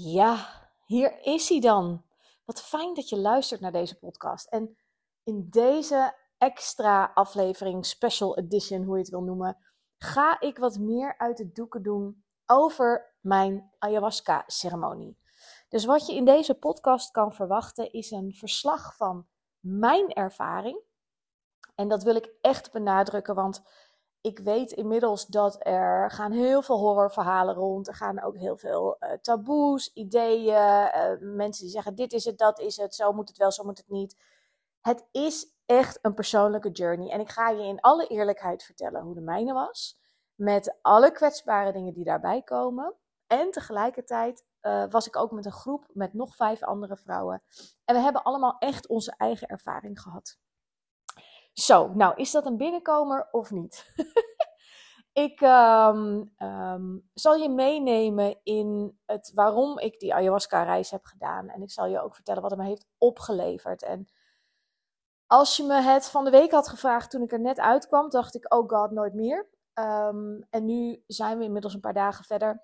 Ja, hier is hij dan. Wat fijn dat je luistert naar deze podcast. En in deze extra aflevering, special edition, hoe je het wil noemen, ga ik wat meer uit de doeken doen over mijn ayahuasca-ceremonie. Dus wat je in deze podcast kan verwachten is een verslag van mijn ervaring. En dat wil ik echt benadrukken, want ik weet inmiddels dat er gaan heel veel horrorverhalen rond. Er gaan ook heel veel uh, taboes, ideeën. Uh, mensen die zeggen: dit is het, dat is het, zo moet het wel, zo moet het niet. Het is echt een persoonlijke journey. En ik ga je in alle eerlijkheid vertellen hoe de mijne was. Met alle kwetsbare dingen die daarbij komen. En tegelijkertijd uh, was ik ook met een groep met nog vijf andere vrouwen. En we hebben allemaal echt onze eigen ervaring gehad. Zo, nou is dat een binnenkomer of niet? ik um, um, zal je meenemen in het waarom ik die ayahuasca-reis heb gedaan. En ik zal je ook vertellen wat het me heeft opgeleverd. En als je me het van de week had gevraagd toen ik er net uitkwam, dacht ik, oh god, nooit meer. Um, en nu zijn we inmiddels een paar dagen verder.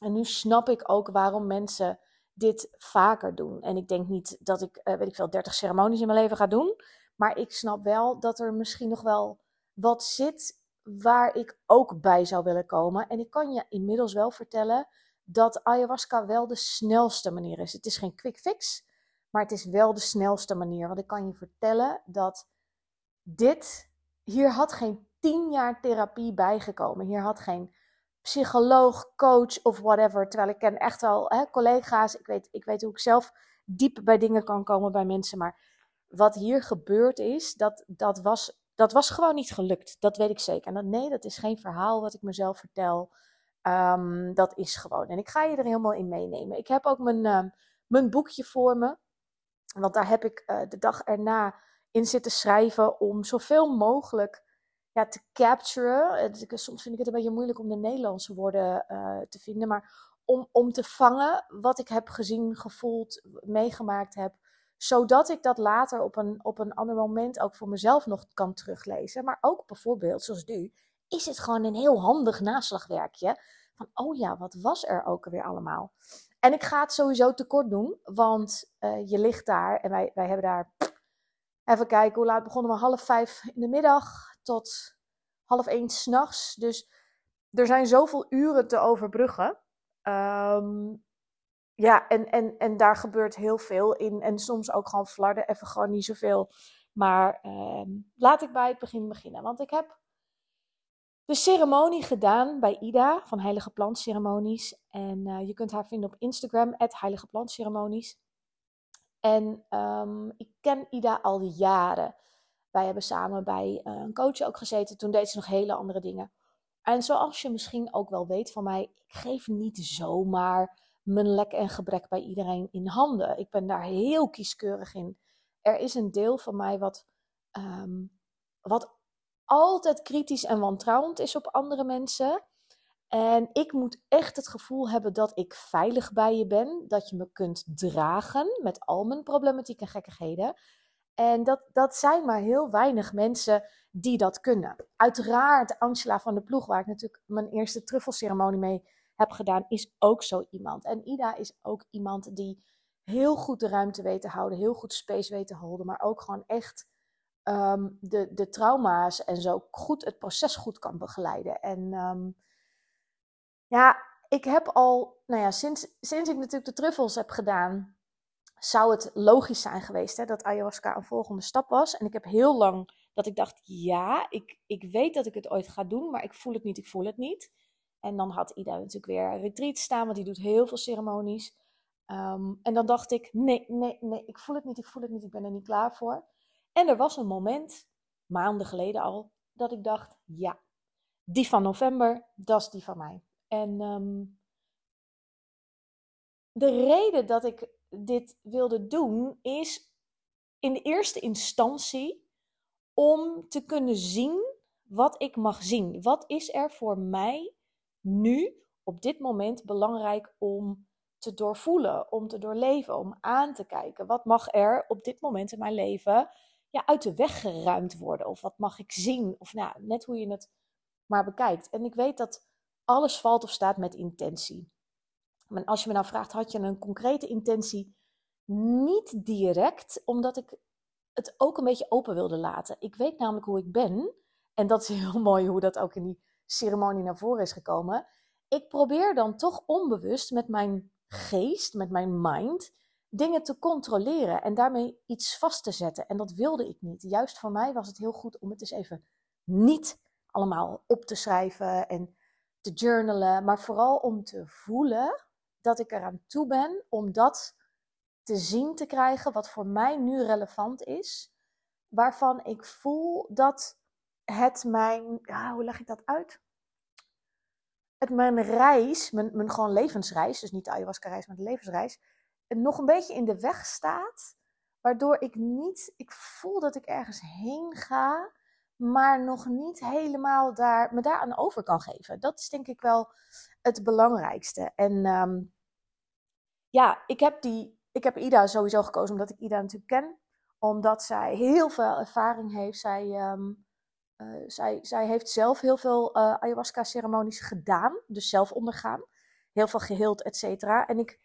En nu snap ik ook waarom mensen dit vaker doen. En ik denk niet dat ik, uh, weet ik veel, 30 ceremonies in mijn leven ga doen. Maar ik snap wel dat er misschien nog wel wat zit waar ik ook bij zou willen komen. En ik kan je inmiddels wel vertellen dat ayahuasca wel de snelste manier is. Het is geen quick fix, maar het is wel de snelste manier. Want ik kan je vertellen dat dit, hier had geen tien jaar therapie bijgekomen. Hier had geen psycholoog, coach of whatever. Terwijl ik ken echt wel hè, collega's. Ik weet, ik weet hoe ik zelf diep bij dingen kan komen bij mensen. Maar wat hier gebeurd is, dat, dat, was, dat was gewoon niet gelukt. Dat weet ik zeker. En dat, nee, dat is geen verhaal wat ik mezelf vertel. Um, dat is gewoon. En ik ga je er helemaal in meenemen. Ik heb ook mijn, uh, mijn boekje voor me. Want daar heb ik uh, de dag erna in zitten schrijven om zoveel mogelijk ja, te capturen. Soms vind ik het een beetje moeilijk om de Nederlandse woorden uh, te vinden. Maar om, om te vangen wat ik heb gezien, gevoeld, meegemaakt heb zodat ik dat later op een, op een ander moment ook voor mezelf nog kan teruglezen. Maar ook bijvoorbeeld, zoals nu, is het gewoon een heel handig naslagwerkje. Van, oh ja, wat was er ook alweer allemaal? En ik ga het sowieso tekort doen, want uh, je ligt daar en wij, wij hebben daar. Even kijken, hoe laat begonnen we? Half vijf in de middag tot half één s'nachts. Dus er zijn zoveel uren te overbruggen. Um, ja, en, en, en daar gebeurt heel veel in. En soms ook gewoon flarden, even gewoon niet zoveel. Maar uh, laat ik bij het begin beginnen. Want ik heb de ceremonie gedaan bij Ida van Heilige Plantceremonies. En uh, je kunt haar vinden op Instagram, Heilige Plantceremonies. En um, ik ken Ida al jaren. Wij hebben samen bij uh, een coach ook gezeten. Toen deed ze nog hele andere dingen. En zoals je misschien ook wel weet van mij, ik geef niet zomaar mijn lek en gebrek bij iedereen in handen. Ik ben daar heel kieskeurig in. Er is een deel van mij wat, um, wat altijd kritisch en wantrouwend is op andere mensen. En ik moet echt het gevoel hebben dat ik veilig bij je ben. Dat je me kunt dragen met al mijn problematiek en gekkigheden. En dat, dat zijn maar heel weinig mensen die dat kunnen. Uiteraard Angela van de Ploeg, waar ik natuurlijk mijn eerste truffelceremonie mee heb gedaan, is ook zo iemand. En Ida is ook iemand die heel goed de ruimte weet te houden, heel goed space weet te houden, maar ook gewoon echt um, de, de trauma's en zo goed het proces goed kan begeleiden. En um, ja, ik heb al, nou ja, sinds, sinds ik natuurlijk de truffels heb gedaan, zou het logisch zijn geweest hè, dat ayahuasca een volgende stap was. En ik heb heel lang dat ik dacht, ja, ik, ik weet dat ik het ooit ga doen, maar ik voel het niet, ik voel het niet. En dan had Ida natuurlijk weer een retreat staan, want die doet heel veel ceremonies. Um, en dan dacht ik, nee, nee, nee, ik voel het niet, ik voel het niet, ik ben er niet klaar voor. En er was een moment, maanden geleden al, dat ik dacht, ja, die van november, dat is die van mij. En um, de reden dat ik dit wilde doen is in de eerste instantie om te kunnen zien wat ik mag zien. Wat is er voor mij nu, op dit moment, belangrijk om te doorvoelen, om te doorleven, om aan te kijken. Wat mag er op dit moment in mijn leven ja, uit de weg geruimd worden? Of wat mag ik zien? Of nou, net hoe je het maar bekijkt. En ik weet dat alles valt of staat met intentie. Maar als je me nou vraagt, had je een concrete intentie? Niet direct, omdat ik het ook een beetje open wilde laten. Ik weet namelijk hoe ik ben. En dat is heel mooi hoe dat ook in die ceremonie naar voren is gekomen. Ik probeer dan toch onbewust met mijn geest, met mijn mind, dingen te controleren en daarmee iets vast te zetten. En dat wilde ik niet. Juist voor mij was het heel goed om het eens even niet allemaal op te schrijven en te journalen, maar vooral om te voelen dat ik eraan toe ben om dat te zien te krijgen wat voor mij nu relevant is, waarvan ik voel dat het mijn, ja, hoe leg ik dat uit? Het mijn reis, mijn, mijn gewoon levensreis, dus niet de ayahuasca-reis, maar de levensreis, nog een beetje in de weg staat. Waardoor ik niet, ik voel dat ik ergens heen ga, maar nog niet helemaal daar, me daaraan over kan geven. Dat is denk ik wel het belangrijkste. En ehm, ja, ik heb, die, ik heb Ida sowieso gekozen omdat ik Ida natuurlijk ken. Omdat zij heel veel ervaring heeft. Zij, ehm, eh, zij, zij heeft zelf heel veel uh, ayahuasca-ceremonies gedaan. Dus zelf ondergaan. Heel veel geheeld, et cetera. En ik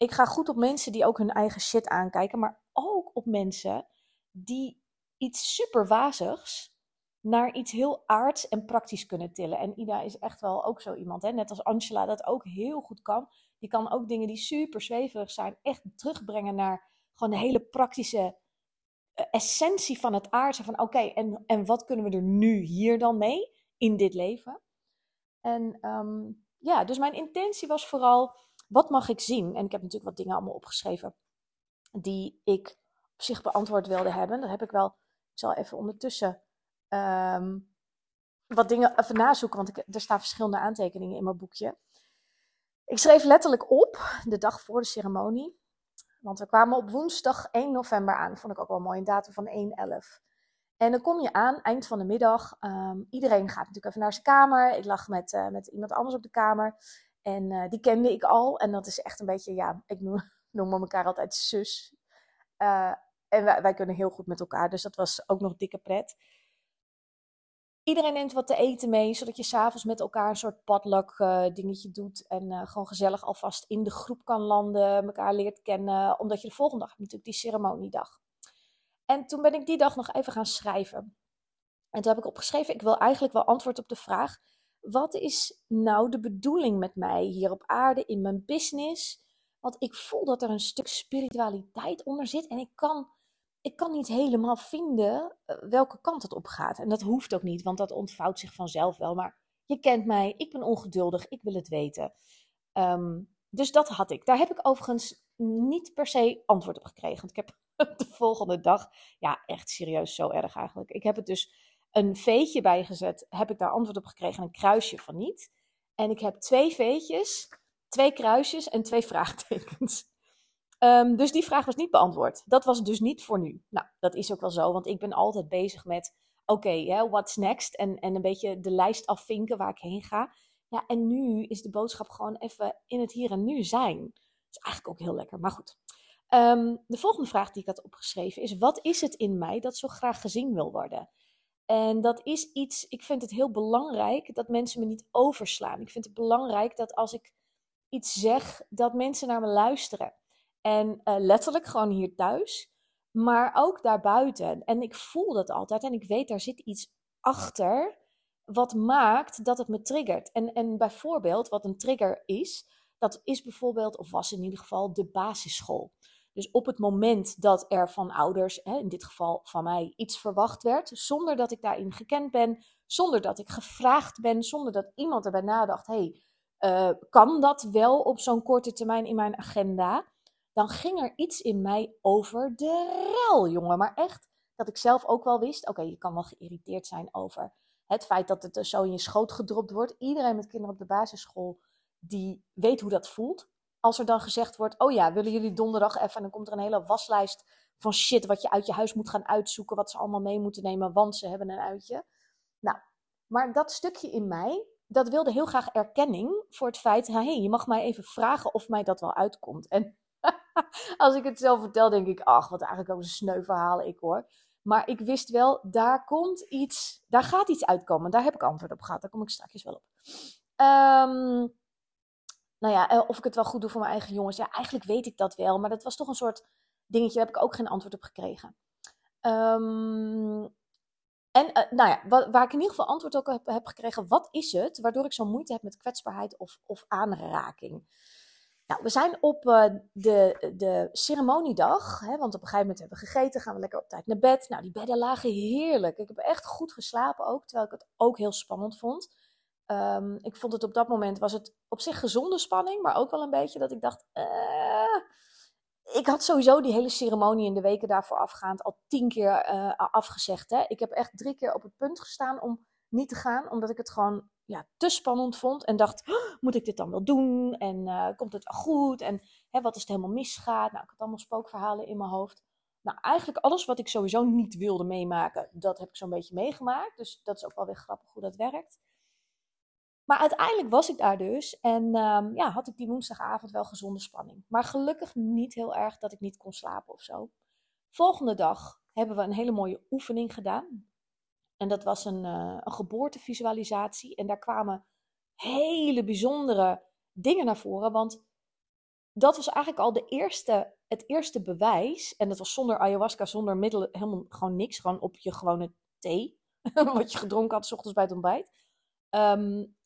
ik ga goed op mensen die ook hun eigen shit aankijken, maar ook op mensen die iets super wazigs naar iets heel aards en praktisch kunnen tillen. En Ida is echt wel ook zo iemand, hè? net als Angela dat ook heel goed kan. Die kan ook dingen die super zweverig zijn echt terugbrengen naar gewoon de hele praktische eh, essentie van het aardse. Van oké, en, en wat kunnen we er nu hier dan mee in dit leven? En ehm, ja, dus mijn intentie was vooral wat mag ik zien? En ik heb natuurlijk wat dingen allemaal opgeschreven die ik op zich beantwoord wilde hebben. Dat heb ik wel. Ik zal even ondertussen ehm, wat dingen even nazoeken, want ik, er staan verschillende aantekeningen in mijn boekje. Ik schreef letterlijk op de dag voor de ceremonie. Want we kwamen op woensdag 1 november aan. Vond ik ook wel mooi, een datum van 1-11. En dan kom je aan, eind van de middag. Um, iedereen gaat natuurlijk even naar zijn kamer. Ik lag met, uh, met iemand anders op de kamer. En uh, die kende ik al. En dat is echt een beetje, ja, ik noem, noem elkaar altijd zus. Uh, en wij, kunnen heel goed met elkaar. Dus dat was ook nog dikke pret. Iedereen neemt wat te eten mee, zodat je s'avonds met elkaar een soort padluck uh, dingetje doet. En gewoon gezellig alvast in de groep kan landen, elkaar leert kennen. Omdat je de volgende dag natuurlijk die ceremoniedag. En toen ben ik die dag nog even gaan schrijven. En toen heb ik opgeschreven, ik wil eigenlijk wel antwoord op de vraag wat is nou de bedoeling met mij hier op aarde in mijn business? Want ik voel dat er een stuk spiritualiteit onder zit en ik kan, ik kan niet helemaal vinden eh, welke kant het op gaat. En dat hoeft ook niet, want dat ontvouwt zich vanzelf wel. Maar je kent mij, ik ben ongeduldig, ik wil het weten. Um, dus dat had ik. Daar heb ik overigens niet per se antwoord op gekregen. Want ik heb de volgende dag, ja, echt serieus zo erg eigenlijk. Ik heb het dus een veetje bijgezet, heb ik daar antwoord op gekregen, een kruisje van niet. En ik heb twee veetjes, twee kruisjes en twee vraagtekens. Um, dus die vraag was niet beantwoord. Dat was dus niet voor nu. Nou, dat is ook wel zo, want ik ben altijd bezig met, oké, okay, what's next? En, en een beetje de lijst afvinken waar ik heen ga. Ja, en nu is de boodschap gewoon even in het hier en nu zijn. Dat is eigenlijk ook heel lekker, maar goed. Um, de volgende vraag die ik had opgeschreven is: wat is het in mij dat zo graag gezien wil worden? En dat is iets, ik vind het heel belangrijk dat mensen me niet overslaan. Ik vind het belangrijk dat als ik iets zeg, dat mensen naar me luisteren. En uh, letterlijk gewoon hier thuis, maar ook daarbuiten. En ik voel dat altijd en ik weet daar zit iets achter wat maakt dat het me triggert. En, en bijvoorbeeld, wat een trigger is, dat is bijvoorbeeld, of was in ieder geval, de basisschool. Dus op het moment dat er van ouders, in dit geval van mij, iets verwacht werd, zonder dat ik daarin gekend ben, zonder dat ik gevraagd ben, zonder dat iemand erbij nadacht, hey, uh, kan dat wel op zo'n korte termijn in mijn agenda? Dan ging er iets in mij over de rel, jongen. Maar echt, dat ik zelf ook wel wist, oké, je kan wel geïrriteerd zijn over het feit dat het zo in je schoot gedropt wordt. Iedereen met kinderen op de basisschool, die weet hoe dat voelt als er dan gezegd wordt: Oh ja, willen jullie donderdag even? En dan komt er een hele waslijst van shit wat je uit je huis moet gaan uitzoeken. Wat ze allemaal mee moeten nemen, want ze hebben een uitje. Nou, maar dat stukje in mij, dat wilde heel graag erkenning voor het feit: hé, hey, je mag mij even vragen of mij dat wel uitkomt. En als ik het zelf vertel, denk ik: Ach, wat eigenlijk ook een sneu verhaal ik hoor. Maar ik wist wel, daar komt iets, daar gaat iets uitkomen. Daar heb ik antwoord op gehad. Daar kom ik straks wel op. Um, nou ja, eh, of ik het wel goed doe voor mijn eigen jongens. Ja, eigenlijk weet ik dat wel. Maar dat was toch een soort dingetje, daar heb ik ook geen antwoord op gekregen. Um, en uh, nou ja, waar, ik in ieder geval antwoord ook op heb, gekregen, wat is het waardoor ik zo moeite heb met kwetsbaarheid of, of aanraking? Nou, we zijn op uh, de, de ceremoniedag, hè, want op een gegeven moment hebben we gegeten, gaan we lekker op tijd naar bed. Nou, die bedden lagen heerlijk. Ik heb echt goed geslapen ook, terwijl ik het ook heel spannend vond. Um, ik vond het op dat moment, was het op zich gezonde spanning, maar ook wel een beetje dat ik dacht, uh, ik had sowieso die hele ceremonie in de weken daarvoor afgaand al tien keer uh, afgezegd. Hè. Ik heb echt drie keer op het punt gestaan om niet te gaan, omdat ik het gewoon ja, te spannend vond. En dacht, moet ik dit dan wel doen? En uh, komt het wel goed? En hè, wat als het helemaal misgaat? Nou, ik had allemaal spookverhalen in mijn hoofd. Nou, eigenlijk alles wat ik sowieso niet wilde meemaken, dat heb ik zo'n beetje meegemaakt. Dus dat is ook wel weer grappig hoe dat werkt. Maar uiteindelijk was ik daar dus en um, ja, had ik die woensdagavond wel gezonde spanning. Maar gelukkig niet heel erg dat ik niet kon slapen of zo. Volgende dag hebben we een hele mooie oefening gedaan. En dat was een, uh, een geboortevisualisatie. En daar kwamen hele bijzondere dingen naar voren. Want dat was eigenlijk al de eerste, het eerste bewijs. En dat was zonder ayahuasca, zonder middelen, helemaal gewoon niks. Gewoon op je gewone thee. wat je gedronken had s ochtends bij het ontbijt. Um,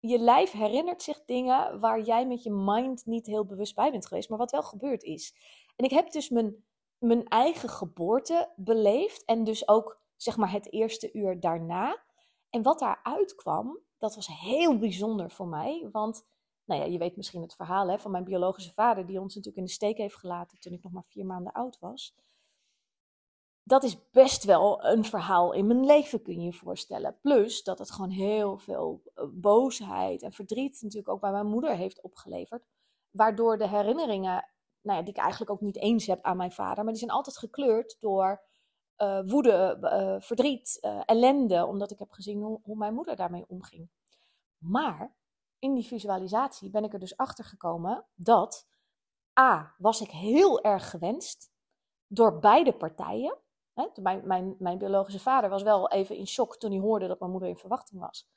je lijf herinnert zich dingen waar jij met je mind niet heel bewust bij bent geweest, maar wat wel gebeurd is. En ik heb dus mijn, mijn eigen geboorte beleefd en dus ook zeg maar het eerste uur daarna. En wat daaruit kwam, dat was heel bijzonder voor mij, want nou ja, je weet misschien het verhaal hè, van mijn biologische vader, die ons natuurlijk in de steek heeft gelaten toen ik nog maar vier maanden oud was dat is best wel een verhaal in mijn leven, kun je je voorstellen. Plus dat het gewoon heel veel eh, boosheid en verdriet natuurlijk ook bij mijn moeder heeft opgeleverd. Waardoor de herinneringen, nou ja, die ik eigenlijk ook niet eens heb aan mijn vader, maar die zijn altijd gekleurd door uh, woede, uh, verdriet, uh, ellende, omdat ik heb gezien hoe, hoe mijn moeder daarmee omging. Maar in die visualisatie ben ik er dus achter gekomen dat A, was ik heel erg gewenst door beide partijen. Mijn, mijn, mijn biologische vader was wel even in shock toen hij hoorde dat mijn moeder in verwachting was.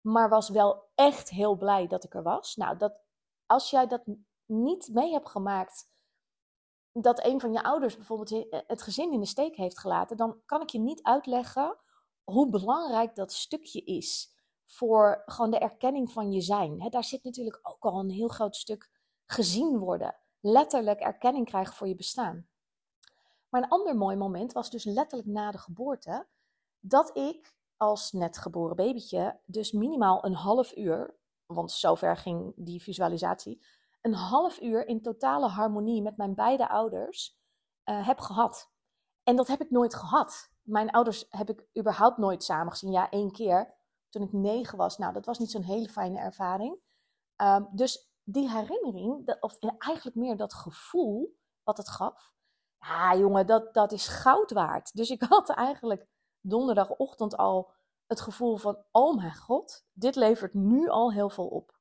Maar was wel echt heel blij dat ik er was. Nou, dat, als jij dat niet mee hebt gemaakt, dat een van je ouders bijvoorbeeld het gezin in de steek heeft gelaten, dan kan ik je niet uitleggen hoe belangrijk dat stukje is voor gewoon de erkenning van je zijn. daar zit natuurlijk ook al een heel groot stuk gezien worden. Letterlijk erkenning krijgen voor je bestaan. Maar een ander mooi moment was dus letterlijk na de geboorte, dat ik als net geboren babytje dus minimaal een half uur, want zover ging die visualisatie, een half uur in totale harmonie met mijn beide ouders uh, heb gehad. En dat heb ik nooit gehad. Mijn ouders heb ik überhaupt nooit samen gezien. Ja, één keer toen ik negen was. Nou, dat was niet zo'n hele fijne ervaring. Um, dus die herinnering, of eigenlijk meer dat gevoel wat het gaf, ja, jongen, dat, dat is goud waard. Dus ik had eigenlijk donderdagochtend al het gevoel van: oh mijn god, dit levert nu al heel veel op.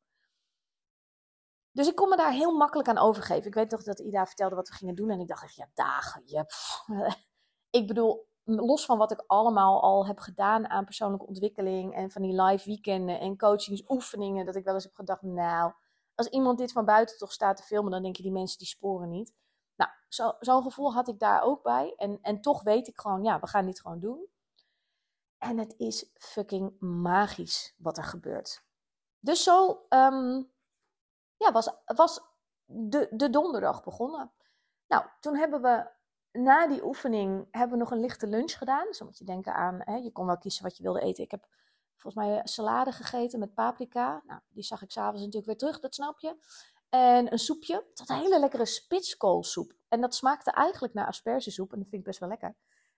Dus ik kon me daar heel makkelijk aan overgeven. Ik weet nog dat Ida vertelde wat we gingen doen. En ik dacht ja, dagen. Je, ik bedoel, los van wat ik allemaal al heb gedaan aan persoonlijke ontwikkeling. En van die live weekenden en coachingsoefeningen. Dat ik wel eens heb gedacht, nou, als iemand dit van buiten toch staat te filmen, dan denk je die mensen die sporen niet. Nou, zo'n zo gevoel had ik daar ook bij. En, en toch weet ik gewoon, ja, we gaan dit gewoon doen. En het is fucking magisch wat er gebeurt. Dus zo um, ja, was, was de, de donderdag begonnen. Nou, toen hebben we na die oefening hebben we nog een lichte lunch gedaan. Dus dan moet je denken aan, hè, je kon wel kiezen wat je wilde eten. Ik heb volgens mij salade gegeten met paprika. Nou, die zag ik s'avonds natuurlijk weer terug, dat snap je. En een soepje. Had een hele lekkere spitskoolsoep. En dat smaakte eigenlijk naar aspergesoep. En dat vind ik best wel lekker.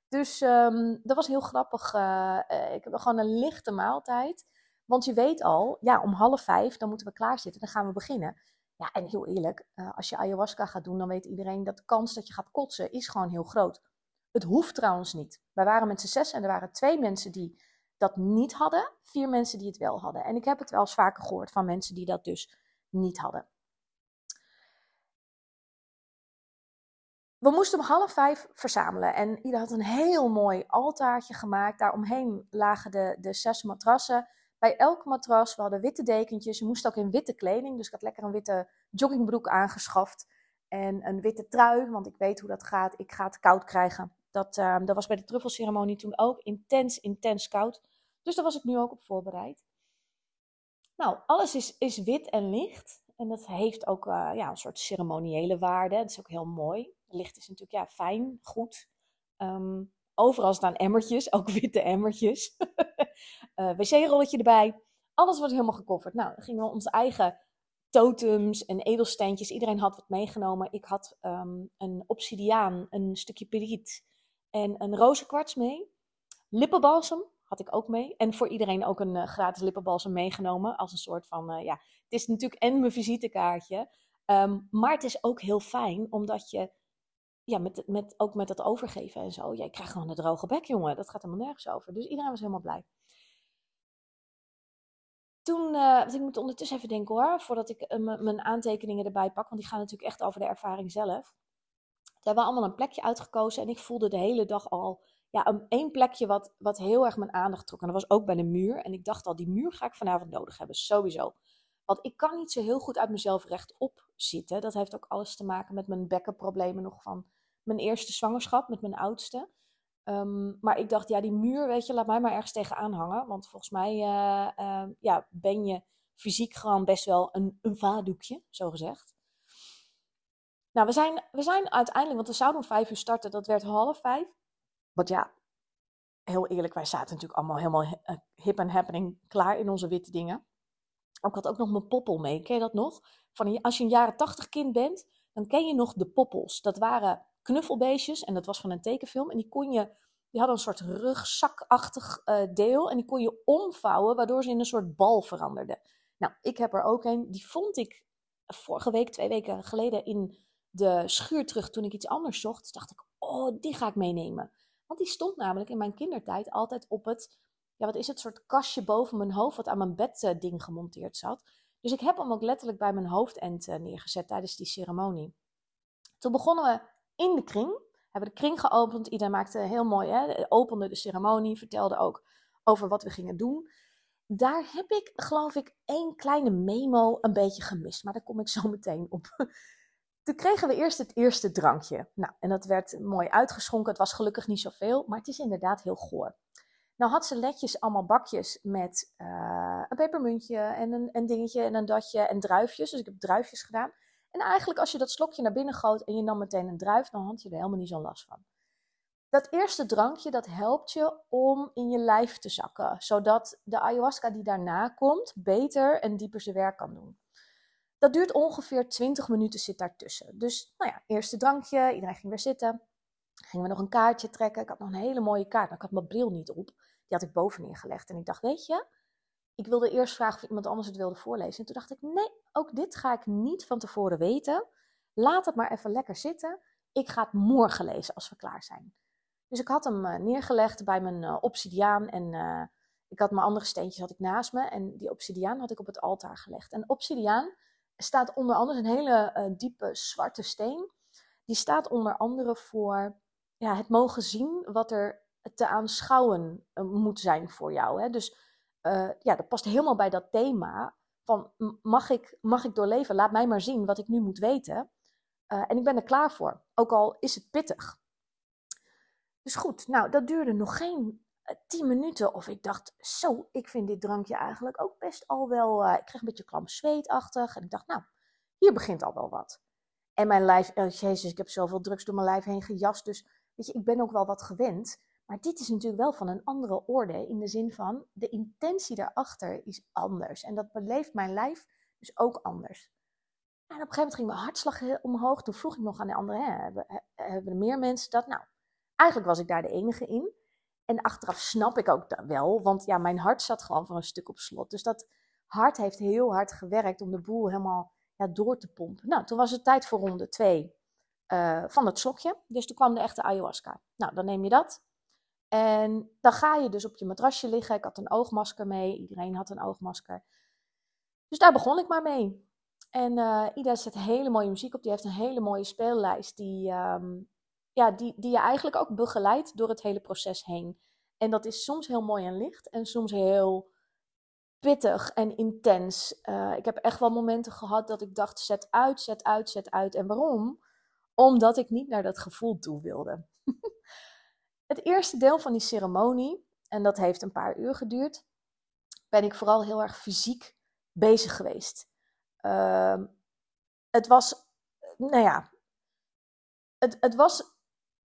Dus um, dat was heel grappig. Uh, ik heb gewoon een lichte maaltijd. Want je weet al, ja, om half vijf, dan moeten we klaarzitten. Dan gaan we beginnen. Ja, en heel eerlijk, uh, als je ayahuasca gaat doen, dan weet iedereen dat de kans dat je gaat kotsen is gewoon heel groot. Het hoeft trouwens niet. Wij waren met z'n zes en er waren twee mensen die dat niet hadden. Vier mensen die het wel hadden. En ik heb het wel eens vaker gehoord van mensen die dat dus niet hadden. We moesten om half vijf verzamelen en ieder had een heel mooi altaartje gemaakt. Daaromheen lagen de, de zes matrassen bij elk matras. We hadden witte dekentjes. Je moest ook in witte kleding. Dus ik had lekker een witte joggingbroek aangeschaft. En een witte trui, want ik weet hoe dat gaat. Ik ga het koud krijgen. Dat, uh, dat was bij de truffelceremonie toen ook intens, intens koud. Dus daar was ik nu ook op voorbereid. Nou, alles is, is wit en licht. En dat heeft ook uh, ja, een soort ceremoniële waarde. Dat is ook heel mooi. Licht is natuurlijk ja, fijn, goed. Um, overal staan emmertjes, ook witte emmertjes. uh, wc-rolletje erbij. Alles wordt helemaal gekofferd. Nou, dan gingen we onze eigen totems en edelsteentjes. Iedereen had wat meegenomen. Ik had um, een obsidiaan, een stukje periet en een rozenkwarts mee. Lippenbalsem had ik ook mee. En voor iedereen ook een uh, gratis lippenbalsem meegenomen. Als een soort van, uh, ja, het is natuurlijk en mijn visitekaartje. Um, maar het is ook heel fijn, omdat je, ja, met, met, ook met dat overgeven en zo. Jij krijgt gewoon een droge bek, jongen. Dat gaat helemaal nergens over. Dus iedereen was helemaal blij. Toen, uh, ik moet ondertussen even denken hoor, voordat ik mijn aantekeningen erbij pak. Want die gaan natuurlijk echt over de ervaring zelf. We hebben allemaal een plekje uitgekozen en ik voelde de hele dag al ja, een, één plekje wat, wat heel erg mijn aandacht trok. En dat was ook bij de muur. En ik dacht al, die muur ga ik vanavond nodig hebben, sowieso. Want ik kan niet zo heel goed uit mezelf rechtop zitten. Dat heeft ook alles te maken met mijn bekkenproblemen nog van mijn eerste zwangerschap met mijn oudste. Um, maar ik dacht, ja, die muur, weet je, laat mij maar ergens tegenaan hangen. Want volgens mij uh, uh, ja, ben je fysiek gewoon best wel een, een vadoekje, zo gezegd. Nou, we zijn, we zijn uiteindelijk, want we zouden om vijf uur starten, dat werd half vijf. Want ja, heel eerlijk, wij zaten natuurlijk allemaal helemaal eh, hip en happening klaar in onze witte dingen. Ik had ook nog mijn poppel mee, ken je dat nog? Van, als je een jaren tachtig kind bent, dan ken je nog de poppels. Dat waren knuffelbeestjes en dat was van een tekenfilm. En die kon je, die hadden een soort rugzakachtig uh, deel en die kon je omvouwen, waardoor ze in een soort bal veranderden. Nou, ik heb er ook een, die vond ik vorige week, twee weken geleden in de schuur terug toen ik iets anders zocht. Dacht ik, oh, die ga ik meenemen. Want die stond namelijk in mijn kindertijd altijd op het, ja, wat is het, soort kastje boven mijn hoofd, wat aan mijn bedding uh, gemonteerd zat. Dus ik heb hem ook letterlijk bij mijn hoofdend uh, neergezet tijdens die ceremonie. Toen begonnen we in de kring. Hebben de kring geopend. Iedereen maakte heel mooi, hè, opende de ceremonie, vertelde ook over wat we gingen doen. Daar heb ik, geloof ik, één kleine memo een beetje gemist. Maar daar kom ik zo meteen op. Toen kregen we eerst het eerste drankje. Nou, en dat werd mooi uitgeschonken. Het was gelukkig niet zoveel, maar het is inderdaad heel goor. Nou had ze letjes allemaal bakjes met uh, een pepermuntje en een, een dingetje en een datje en druifjes. Dus ik heb druifjes gedaan. En eigenlijk als je dat slokje naar binnen goot en je nam meteen een druif, dan had je er helemaal niet zo'n last van. Dat eerste drankje, dat helpt je om in je lijf te zakken. Zodat de ayahuasca die daarna komt, beter en dieper zijn werk kan doen. Dat duurt ongeveer 20 minuten zit daartussen. Dus, nou ja, eerste drankje, iedereen ging weer zitten. Gingen we nog een kaartje trekken. Ik had nog een hele mooie kaart, maar ik had mijn bril niet op. Die had ik bovenin gelegd. En ik dacht, weet je, ik wilde eerst vragen of iemand anders het wilde voorlezen. En toen dacht ik, nee, ook dit ga ik niet van tevoren weten. Laat het maar even lekker zitten. Ik ga het morgen lezen als we klaar zijn. Dus ik had hem uh, neergelegd bij mijn uh, obsidiaan en uh, ik had mijn andere steentjes had ik naast me en die obsidiaan had ik op het altaar gelegd. En obsidiaan staat onder andere een hele diepe zwarte steen. Die staat onder andere voor ja, het mogen zien wat er te aanschouwen moet zijn voor jou. Hè? Dus ja, dat past helemaal bij dat thema van mag ik, mag ik doorleven? Laat mij maar zien wat ik nu moet weten. en ik ben er klaar voor, ook al is het pittig. Dus goed, nou, dat duurde nog geen uh, tien minuten. Of ik dacht, zo, ik vind dit drankje eigenlijk ook best al wel. Ik kreeg een beetje klam zweetachtig. En ik dacht, nou, hier begint al wel wat. En mijn lijf, oh jezus, ik heb zoveel drugs door mijn lijf heen gejast. Dus weet je, ik ben ook wel wat gewend. Maar dit is natuurlijk wel van een andere orde. In de zin van, de intentie daarachter is anders. En dat beleeft mijn lijf dus ook anders. En op een gegeven moment ging mijn hartslag omhoog. Toen vroeg ik nog aan de anderen, hebben, er meer mensen dat? Nou, Eigenlijk was ik daar de enige in. En achteraf snap ik ook dat wel, want ja, mijn hart zat gewoon voor een stuk op slot. Dus dat hart heeft heel hard gewerkt om de boel helemaal ja, door te pompen. Nou, toen was het tijd voor ronde 2 uh, eh, van het slokje. Dus toen kwam de echte ayahuasca. Nou, dan neem je dat. En dan ga je dus op je matrasje liggen. Ik had een oogmasker mee. Iedereen had een oogmasker. Dus daar begon ik maar mee. En uh, Ida zet hele mooie muziek op. Die heeft een hele mooie speellijst. Die, um, ja, die, die je eigenlijk ook begeleidt door het hele proces heen. En dat is soms heel mooi en licht en soms heel pittig en intens. Eh, ik heb echt wel momenten gehad dat ik dacht: zet uit, zet uit, zet uit. En waarom? Omdat ik niet naar dat gevoel toe wilde. Het eerste deel van die ceremonie, en dat heeft een paar uur geduurd, ben ik vooral heel erg fysiek bezig geweest. Ehm, het was, nou ja, het, het was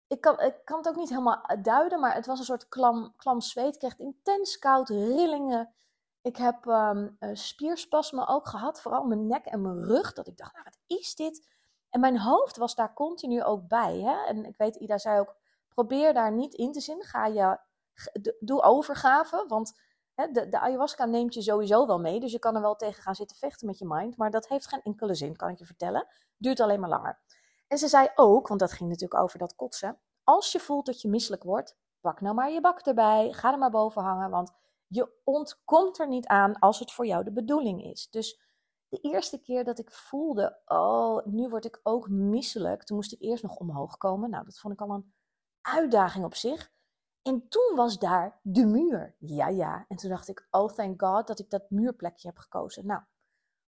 ik kan, ik kan het ook niet helemaal duiden, maar het was een soort klam, klam zweet. Kreeg intens koud, rillingen. Ik heb um, spierspasmen ook gehad, vooral mijn nek en mijn rug. Dat ik dacht, nou, wat is dit? En mijn hoofd was daar continu ook bij. Hè? En ik weet, Ida zei ook, probeer daar niet in te zien. Ga je, doe overgave, want hè, de, de ayahuasca neemt je sowieso wel mee. Dus je kan er wel tegen gaan zitten vechten met je mind. Maar dat heeft geen enkele zin, kan ik je vertellen. Duurt alleen maar langer. En ze zei ook, want dat ging natuurlijk over dat kotsen. Als je voelt dat je misselijk wordt, pak nou maar je bak erbij. Ga er maar boven hangen, want je ontkomt er niet aan als het voor jou de bedoeling is. Dus de eerste keer dat ik voelde, oh, nu word ik ook misselijk. Toen moest ik eerst nog omhoog komen. Nou, dat vond ik al een uitdaging op zich. En toen was daar de muur. Ja, ja. En toen dacht ik, oh, thank God dat ik dat muurplekje heb gekozen. Nou,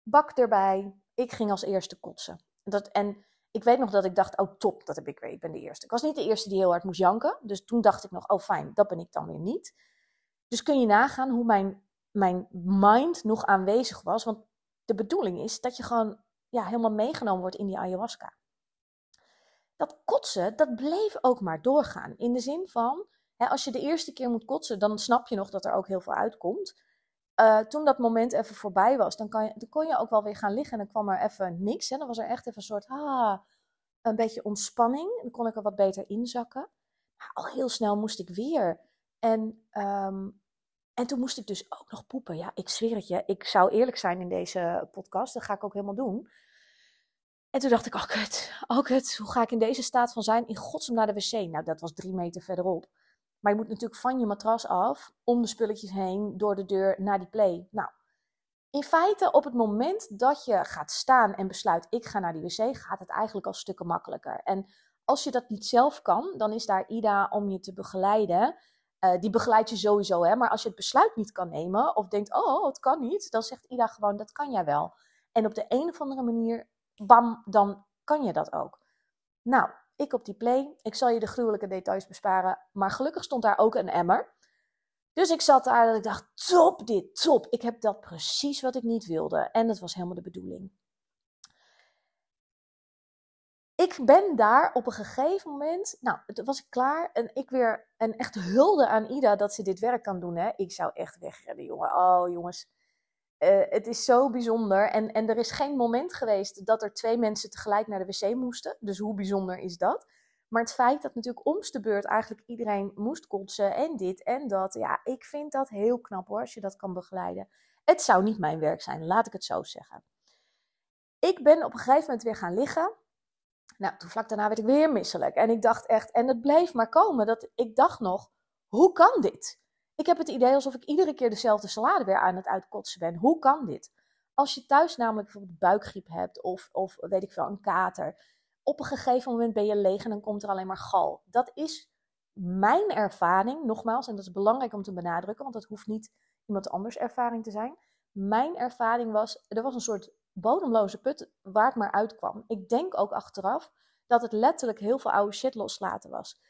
bak erbij. Ik ging als eerste kotsen. Dat, en ik weet nog dat ik dacht, oh top, dat heb ik weer, ik ben de eerste. Ik was niet de eerste die heel hard moest janken, dus toen dacht ik nog, oh fijn, dat ben ik dan weer niet. Dus kun je nagaan hoe mijn, mijn mind nog aanwezig was, want de bedoeling is dat je gewoon ja, helemaal meegenomen wordt in die ayahuasca. Dat kotsen, dat bleef ook maar doorgaan. In de zin van, hè, als je de eerste keer moet kotsen, dan snap je nog dat er ook heel veel uitkomt. Uh, toen dat moment even voorbij was, dan, kan je, dan kon je ook wel weer gaan liggen en dan kwam er even niks. Hè. Dan was er echt even een soort, ah, een beetje ontspanning. Dan kon ik er wat beter inzakken. Maar al heel snel moest ik weer. En, um, en toen moest ik dus ook nog poepen. Ja, ik zweer het je. Ik zou eerlijk zijn in deze podcast. Dat ga ik ook helemaal doen. En toen dacht ik, oh kut, oh kut, hoe ga ik in deze staat van zijn? In godsnaam naar de wc. Nou, dat was drie meter verderop. Maar je moet natuurlijk van je matras af, om de spulletjes heen, door de deur naar die play. Nou, in feite, op het moment dat je gaat staan en besluit: ik ga naar die wc, gaat het eigenlijk al stukken makkelijker. En als je dat niet zelf kan, dan is daar Ida om je te begeleiden. Uh, die begeleidt je sowieso, hè? maar als je het besluit niet kan nemen of denkt: oh, het kan niet, dan zegt Ida gewoon: dat kan jij wel. En op de een of andere manier, bam, dan kan je dat ook. Nou, ik op die play. Ik zal je de gruwelijke details besparen. Maar gelukkig stond daar ook een emmer. Dus ik zat daar en ik dacht, top dit, top. Ik heb dat precies wat ik niet wilde. En dat was helemaal de bedoeling. Ik ben daar op een gegeven moment, nou, het was ik klaar en ik weer een echt hulde aan Ida dat ze dit werk kan doen. Hè. Ik zou echt wegrennen, jongen. Oh, jongens. Uh, het is zo bijzonder. En, en er is geen moment geweest dat er twee mensen tegelijk naar de wc moesten. Dus hoe bijzonder is dat? Maar het feit dat natuurlijk om de beurt eigenlijk iedereen moest kotsen en dit en dat. Ja, ik vind dat heel knap hoor, als je dat kan begeleiden. Het zou niet mijn werk zijn, laat ik het zo zeggen. Ik ben op een gegeven moment weer gaan liggen. Nou, toen vlak daarna werd ik weer misselijk. En ik dacht echt, en het bleef maar komen, dat ik dacht nog, hoe kan dit? Ik heb het idee alsof ik iedere keer dezelfde salade weer aan het uitkotsen ben. Hoe kan dit? Als je thuis namelijk bijvoorbeeld buikgriep hebt of, of weet ik veel, een kater. Op een gegeven moment ben je leeg en dan komt er alleen maar gal. Dat is mijn ervaring, nogmaals, en dat is belangrijk om te benadrukken, want dat hoeft niet iemand anders ervaring te zijn. Mijn ervaring was, er was een soort bodemloze put waar het maar uitkwam. Ik denk ook achteraf dat het letterlijk heel veel oude shit loslaten was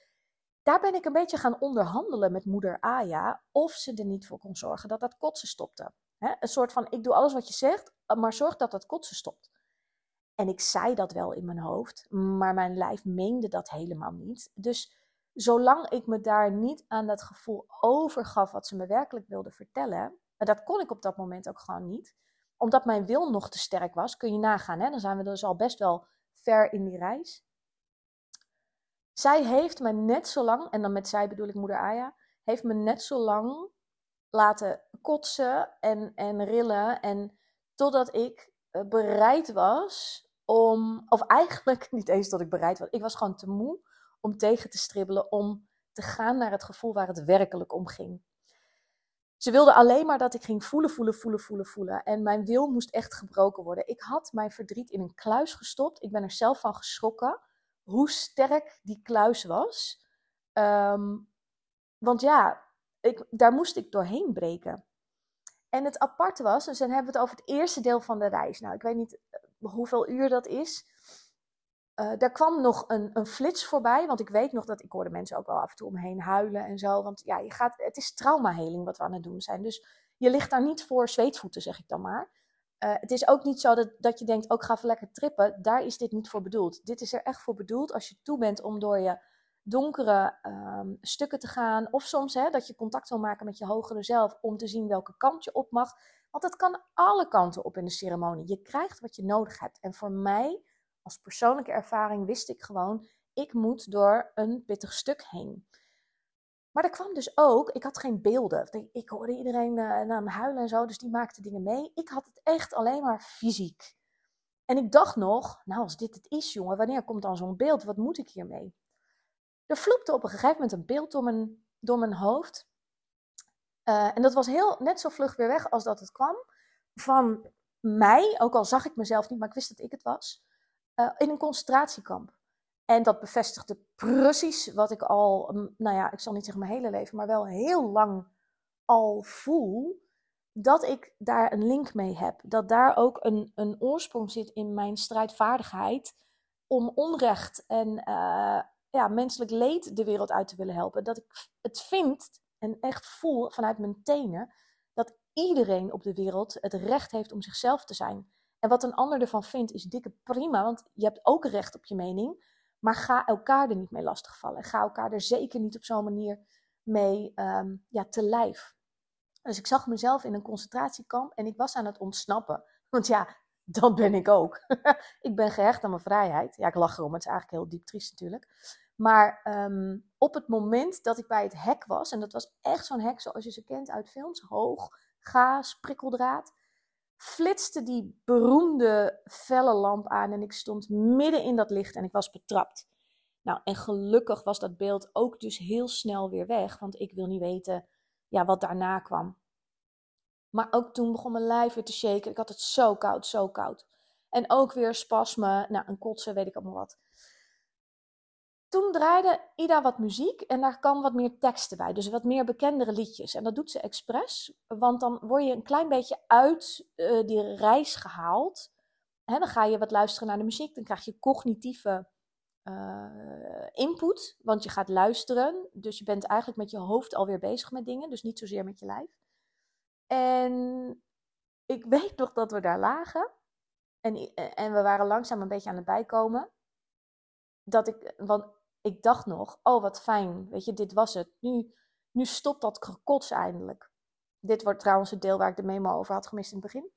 daar ben ik een beetje gaan onderhandelen met moeder Aya of ze er niet voor kon zorgen dat dat kotsen stopte. een soort van, ik doe alles wat je zegt, maar zorg dat dat kotsen stopt. En ik zei dat wel in mijn hoofd, maar mijn lijf meende dat helemaal niet. Dus zolang ik me daar niet aan dat gevoel overgaf wat ze me werkelijk wilde vertellen, en dat kon ik op dat moment ook gewoon niet, omdat mijn wil nog te sterk was, kun je nagaan, dan zijn we dus al best wel ver in die reis. Zij heeft me net zo lang, en dan met zij bedoel ik moeder Aya, heeft me net zo lang laten kotsen en, en rillen. En totdat ik eh, bereid was om, of eigenlijk niet eens tot ik bereid was, ik was gewoon te moe om tegen te stribbelen, om te gaan naar het gevoel waar het werkelijk om ging. Ze wilde alleen maar dat ik ging voelen, voelen, voelen, voelen, voelen. En mijn wil moest echt gebroken worden. Ik had mijn verdriet in een kluis gestopt. Ik ben er zelf van geschrokken hoe sterk die kluis was. Ehm, want ja, ik, daar moest ik doorheen breken. En het aparte was, dus dan hebben we het over het eerste deel van de reis. Nou, ik weet niet eh, hoeveel uur dat is. Uh, daar kwam nog een, een flits voorbij, want ik weet nog dat ik hoorde mensen ook wel af en toe omheen huilen en zo. Want ja, je gaat, het is traumaheling wat we aan het doen zijn. Dus je ligt daar niet voor zweetvoeten, zeg ik dan maar. Uh, het is ook niet zo dat, dat je denkt, ook oh, ga even lekker trippen. Daar is dit niet voor bedoeld. Dit is er echt voor bedoeld als je toe bent om door je donkere um, stukken te gaan. Of soms hè, dat je contact wil maken met je hogere zelf om te zien welke kant je op mag. Want het kan alle kanten op in de ceremonie. Je krijgt wat je nodig hebt. En voor mij, als persoonlijke ervaring, wist ik gewoon, ik moet door een pittig stuk heen. Maar er kwam dus ook, ik had geen beelden. Ik hoorde iedereen uh, naar huilen en zo, dus die maakte dingen mee. Ik had het echt alleen maar fysiek. En ik dacht nog, nou als dit het is jongen, wanneer komt dan zo'n beeld? Wat moet ik hiermee? Er vloepte op een gegeven moment een beeld door mijn, door mijn hoofd. Uh, en dat was heel, net zo vlug weer weg als dat het kwam. Van mij, ook al zag ik mezelf niet, maar ik wist dat ik het was. Uh, in een concentratiekamp. En dat bevestigde precies wat ik al, nou ja, ik zal niet zeggen mijn hele leven, maar wel heel lang al voel. Dat ik daar een link mee heb. Dat daar ook een, een oorsprong zit in mijn strijdvaardigheid om onrecht en uh, ja, menselijk leed de wereld uit te willen helpen. Dat ik het vind en echt voel vanuit mijn tenen dat iedereen op de wereld het recht heeft om zichzelf te zijn. En wat een ander ervan vindt is dikke prima, want je hebt ook recht op je mening. Maar ga elkaar er niet mee lastigvallen. Ga elkaar er zeker niet op zo'n manier mee um, ja, te lijf. Dus ik zag mezelf in een concentratiekamp en ik was aan het ontsnappen. Want ja, dat ben ik ook. ik ben gehecht aan mijn vrijheid. Ja, ik lach erom, het is eigenlijk heel diep triest natuurlijk. Maar um, op het moment dat ik bij het hek was, en dat was echt zo'n hek zoals je ze kent uit films, hoog, gaas, prikkeldraad, flitste die beroemde felle lamp aan en ik stond midden in dat licht en ik was betrapt. Nou, en gelukkig was dat beeld ook dus heel snel weer weg, want ik wil niet weten ja, wat daarna kwam. Maar ook toen begon mijn lijf weer te shaken. Ik had het zo koud, zo koud. En ook weer spasmen, nou, een kotsen, weet ik allemaal wat toen draaide Ida wat muziek en daar kwam wat meer teksten bij. Dus wat meer bekendere liedjes. En dat doet ze expres, want dan word je een klein beetje uit uh, die reis gehaald. Hè, dan ga je wat luisteren naar de muziek, dan krijg je cognitieve uh, input, want je gaat luisteren. Dus je bent eigenlijk met je hoofd alweer bezig met dingen, dus niet zozeer met je lijf. En ik weet nog dat we daar lagen en, en we waren langzaam een beetje aan het bijkomen. Dat ik, want ik dacht nog, oh wat fijn, weet je, dit was het. Nu, nu stopt dat gekots eindelijk. Dit wordt trouwens het deel waar ik de memo over had gemist in het begin.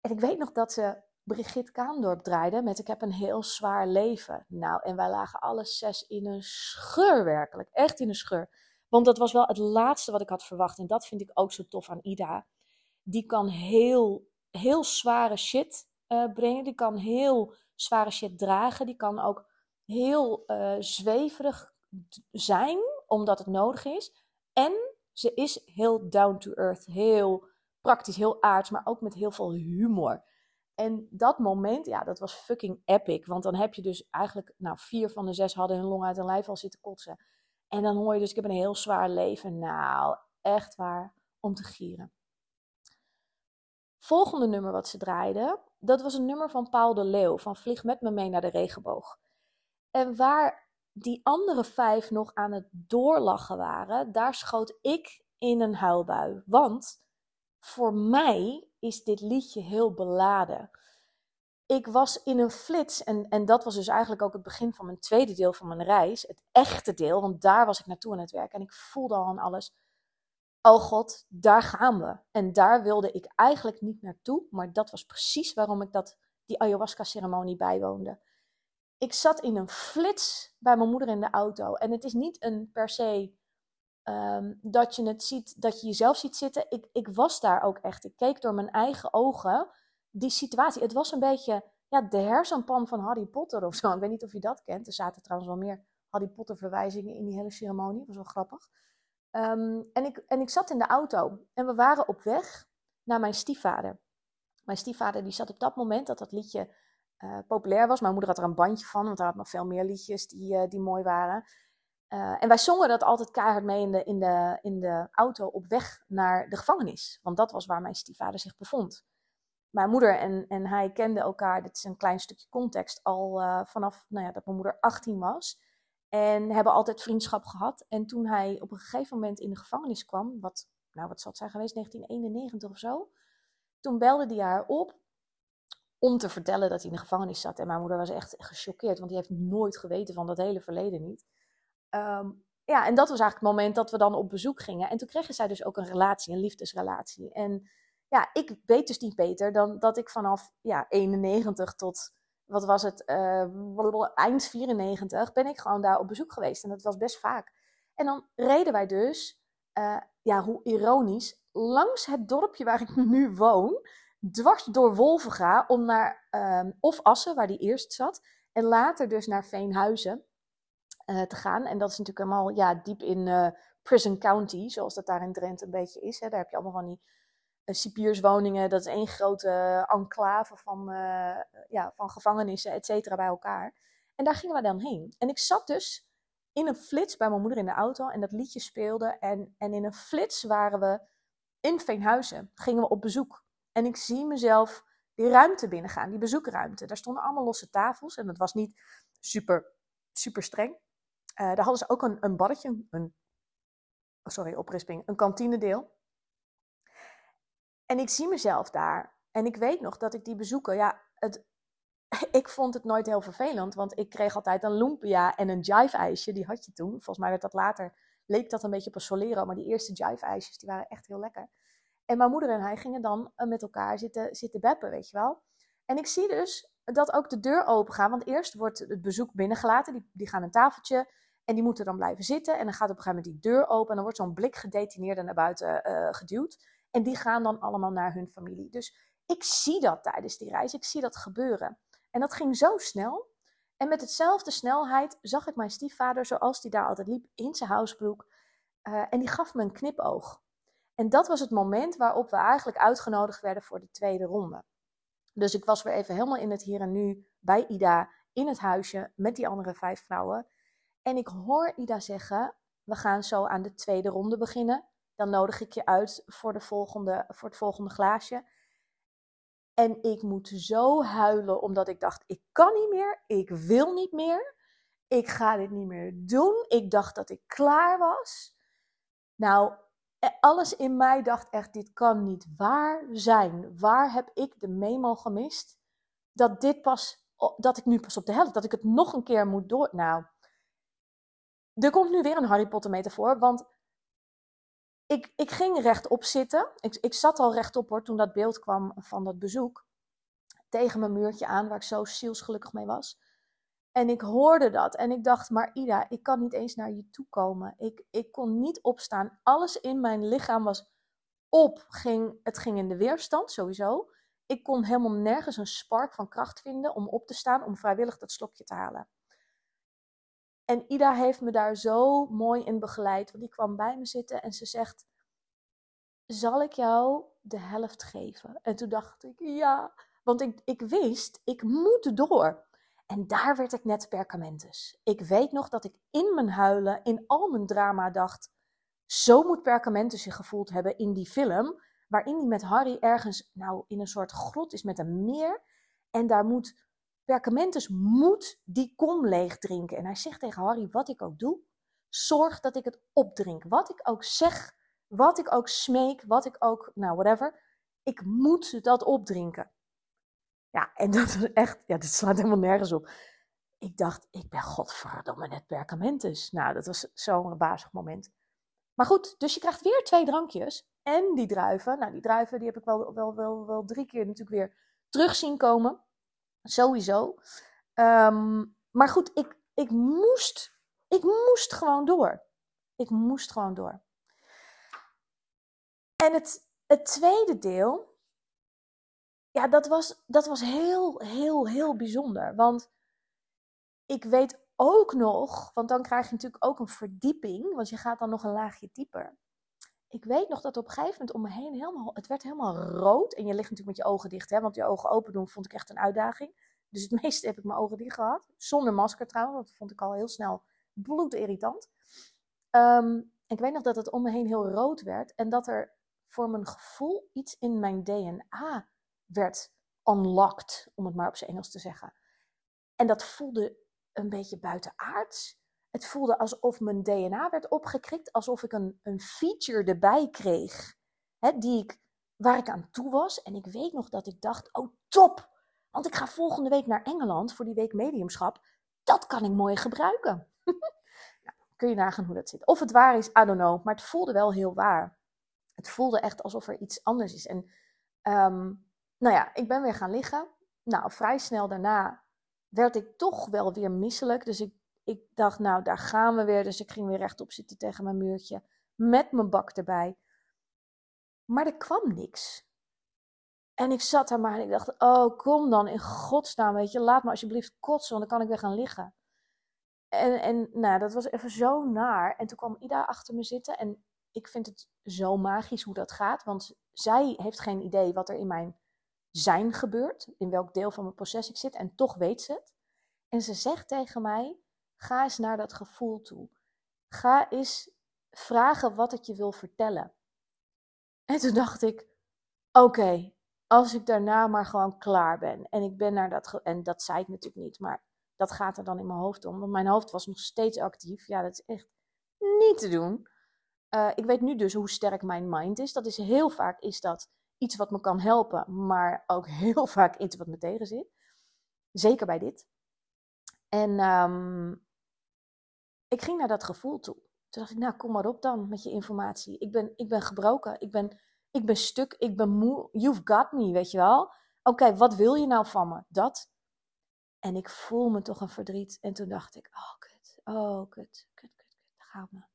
En ik weet nog dat ze Brigitte Kaandorp draaide met Ik heb een heel zwaar leven. Nou, en wij lagen alle zes in een scheur werkelijk. Echt in een scheur. Want dat was wel het laatste wat ik had verwacht. En dat vind ik ook zo tof aan Ida. Die kan heel, heel zware shit uh, brengen. Die kan heel zware shit dragen. Die kan ook heel uh, zweverig zijn, omdat het nodig is. En ze is heel down to earth, heel praktisch, heel aards, maar ook met heel veel humor. En dat moment, ja, dat was fucking epic. Want dan heb je dus eigenlijk, nou, vier van de zes hadden hun long uit hun lijf al zitten kotsen. En dan hoor je dus, ik heb een heel zwaar leven. Nou, echt waar, om te gieren. Volgende nummer wat ze draaiden, dat was een nummer van Paul de Leeuw, van Vlieg met me mee naar de regenboog. En waar die andere vijf nog aan het doorlachen waren, daar schoot ik in een huilbui. Want voor mij is dit liedje heel beladen. Ik was in een flits, en, en dat was dus eigenlijk ook het begin van mijn tweede deel van mijn reis. Het echte deel, want daar was ik naartoe aan het werk. En ik voelde al aan alles, oh god, daar gaan we. En daar wilde ik eigenlijk niet naartoe, maar dat was precies waarom ik dat, die ayahuasca-ceremonie bijwoonde ik zat in een flits bij mijn moeder in de auto. En het is niet een per se um, dat je het ziet, dat je jezelf ziet zitten. Ik, ik was daar ook echt. Ik keek door mijn eigen ogen die situatie. Het was een beetje ja, de hersenpan van Harry Potter of zo. Ik weet niet of je dat kent. Er zaten trouwens wel meer Harry Potter verwijzingen in die hele ceremonie. Dat was wel grappig. Um, en, ik, en ik zat in de auto en we waren op weg naar mijn stiefvader. Mijn stiefvader die zat op dat moment dat dat liedje uh, populair was. Mijn moeder had er een bandje van, want hij had nog veel meer liedjes die, uh, die mooi waren. en wij zongen dat altijd keihard mee in de, in, de, in de auto op weg naar de gevangenis. Want dat was waar mijn stiefvader zich bevond. Mijn moeder en, en hij kenden elkaar, dit is een klein stukje context, al vanaf nou ja, dat mijn moeder 18 was. En hebben altijd vriendschap gehad. En toen hij op een gegeven moment in de gevangenis kwam, wat, nou, wat zal het zijn geweest, 1991 of zo. Toen belde hij haar op om te vertellen dat hij in de gevangenis zat. En mijn moeder was echt gechoqueerd, want die heeft nooit geweten van dat hele verleden niet. Ehm, ja, en dat was eigenlijk het moment dat we dan op bezoek gingen. En toen kregen zij dus ook een relatie, een liefdesrelatie. En ja, ik weet dus niet beter dan dat ik vanaf ja, 91 tot wat was het, uh, eind 94, ben ik gewoon daar op bezoek geweest. En dat was best vaak. En dan reden wij dus, uh, ja, hoe ironisch, langs het dorpje waar ik nu woon, dwars door Wolvenga, om naar uh, of Assen, waar die eerst zat, en later dus naar Veenhuizen uh, te gaan. En dat is natuurlijk helemaal ja, diep in Prison County, zoals dat daar in Drenthe een beetje is. Hè. Daar heb je allemaal van die eh, cipierswoningen, dat is één grote enclave van, ja, van gevangenissen, et bij elkaar. En daar gingen we dan heen. En ik zat dus in een flits bij mijn moeder in de auto en dat liedje speelde. En, en in een flits waren we in Veenhuizen, gingen we op bezoek. En ik zie mezelf die ruimte binnengaan, die bezoekruimte. Daar stonden allemaal losse tafels en dat was niet super, super streng. Uh, daar hadden ze ook een, een baddetje, een, sorry, oprisping, een kantinedeel. En ik zie mezelf daar. En ik weet nog dat ik die bezoeken, ja, het, ik vond het nooit heel vervelend, want ik kreeg altijd een lumpia en een jive-ijsje. Die had je toen. Volgens mij werd dat later, leek dat een beetje op een Solero, maar die eerste jive-ijsjes, die waren echt heel lekker. En mijn moeder en hij gingen dan eh, met elkaar zitten, zitten beppen, weet je wel. En ik zie dus dat ook de deur open gaat, want eerst wordt het bezoek binnengelaten. Die, die gaan een tafeltje en die moeten dan blijven zitten. En dan gaat op een gegeven moment die deur open en dan wordt zo'n blik gedetineerde naar buiten uh, geduwd. En die gaan dan allemaal naar hun familie. Dus ik zie dat tijdens die reis. Ik zie dat gebeuren. En dat ging zo snel. En met hetzelfde snelheid zag ik mijn stiefvader, zoals die daar altijd liep, in zijn housebroek. Uh, en die gaf me een knipoog. En dat was het moment waarop we eigenlijk uitgenodigd werden voor de tweede ronde. Dus ik was weer even helemaal in het hier en nu bij Ida in het huisje met die andere vijf vrouwen. En ik hoor Ida zeggen: We gaan zo aan de tweede ronde beginnen dan nodig ik je uit voor, de volgende, voor het volgende glaasje. En ik moet zo huilen, omdat ik dacht: ik kan niet meer, ik wil niet meer, ik ga dit niet meer doen. Ik dacht dat ik klaar was. Nou, alles in mij dacht echt: dit kan niet waar zijn. Waar heb ik de memo gemist? Dat dit pas, dat ik nu pas op de helft, dat ik het nog een keer moet door. Nou, er komt nu weer een Harry Potter metafoor, want ik, ik ging rechtop zitten. Ik, ik zat al rechtop hoor, toen dat beeld kwam van dat bezoek. Tegen mijn muurtje aan, waar ik zo zielsgelukkig mee was. En ik hoorde dat en ik dacht, maar Ida, ik kan niet eens naar je toe komen. Ik, ik kon niet opstaan. Alles in mijn lichaam was op. Ging, het ging in de weerstand, sowieso. Ik kon helemaal nergens een spark van kracht vinden om op te staan, om vrijwillig dat slokje te halen. En Ida heeft me daar zo mooi in begeleid. Want die kwam bij me zitten en ze zegt: Zal ik jou de helft geven? En toen dacht ik: Ja. Want ik, ik wist, ik moet door. En daar werd ik net perkamentus. Ik weet nog dat ik in mijn huilen, in al mijn drama dacht: Zo moet perkamentus zich gevoeld hebben in die film. Waarin hij met Harry ergens, nou, in een soort grot is met een meer. En daar moet Perkamentus moet die kom leeg drinken. En hij zegt tegen Harry, wat ik ook doe, zorg dat ik het opdrink. Wat ik ook zeg, wat ik ook smeek, wat ik ook, nou whatever, ik moet dat opdrinken. Ja, en dat is echt, ja, dit slaat helemaal nergens op. Ik dacht, ik ben godverdomme net Perkamentus. Nou, dat was zo'n bazig moment. Maar goed, dus je krijgt weer twee drankjes. En die druiven, nou die druiven die heb ik wel, wel, wel, wel drie keer natuurlijk weer terug zien komen. Sowieso. Ehm, maar goed, ik, ik, moest, ik moest gewoon door. Ik moest gewoon door. En het, het tweede deel, ja, dat was, dat was heel, heel, heel bijzonder. Want ik weet ook nog, want dan krijg je natuurlijk ook een verdieping, want je gaat dan nog een laagje dieper. Ik weet nog dat op een gegeven moment om me heen helemaal, het werd helemaal rood. En je ligt natuurlijk met je ogen dicht, hè, want je ogen open doen vond ik echt een uitdaging. Dus het meeste heb ik mijn ogen dicht gehad. Zonder masker trouwens, dat vond ik al heel snel bloedirritant. Um, ik weet nog dat het om me heen heel rood werd en dat er voor mijn gevoel iets in mijn DNA werd unlocked, om het maar op zijn Engels te zeggen. En dat voelde een beetje buitenaards. Het voelde alsof mijn DNA werd opgekrikt, alsof ik een, een feature erbij kreeg, hè, die ik, waar ik aan toe was. En ik weet nog dat ik dacht, oh top, want ik ga volgende week naar Engeland voor die week mediumschap. Dat kan ik mooi gebruiken. nou, kun je nagaan hoe dat zit. Of het waar is, I don't know, maar het voelde wel heel waar. Het voelde echt alsof er iets anders is. En um, nou ja, ik ben weer gaan liggen. Nou, vrij snel daarna werd ik toch wel weer misselijk. Dus ik, ik dacht, nou, daar gaan we weer. Dus ik ging weer rechtop zitten tegen mijn muurtje. Met mijn bak erbij. Maar er kwam niks. En ik zat daar maar en ik dacht, oh, kom dan in godsnaam, weet je. Laat me alsjeblieft kotsen, want dan kan ik weer gaan liggen. En, en nou, dat was even zo naar. En toen kwam Ida achter me zitten. En ik vind het zo magisch hoe dat gaat. Want zij heeft geen idee wat er in mijn zijn gebeurt, in welk deel van mijn proces ik zit, en toch weet ze het. En ze zegt tegen mij: ga eens naar dat gevoel toe. Ga eens vragen wat het je wil vertellen. En toen dacht ik: oké, als ik daarna maar gewoon klaar ben. En ik ben naar dat. En dat zei ik natuurlijk niet, maar dat gaat er dan in mijn hoofd om. Want mijn hoofd was nog steeds actief. Ja, dat is echt niet te doen. Uh, ik weet nu dus hoe sterk mijn mind is. Dat is heel vaak is dat iets wat me kan helpen, maar ook heel vaak iets wat me tegen zit. Zeker bij dit. En um, ik ging naar dat gevoel toe. Toen dacht ik, nou kom maar op dan met je informatie. Ik ben, ik ben gebroken, ik ben, ik ben stuk, ik ben moe. You've got me, weet je wel. Oké, wat wil je nou van me? Dat. En ik voel me toch een verdriet. En toen dacht ik, oh kut, oh kut, kut, kut, kut, gaat me.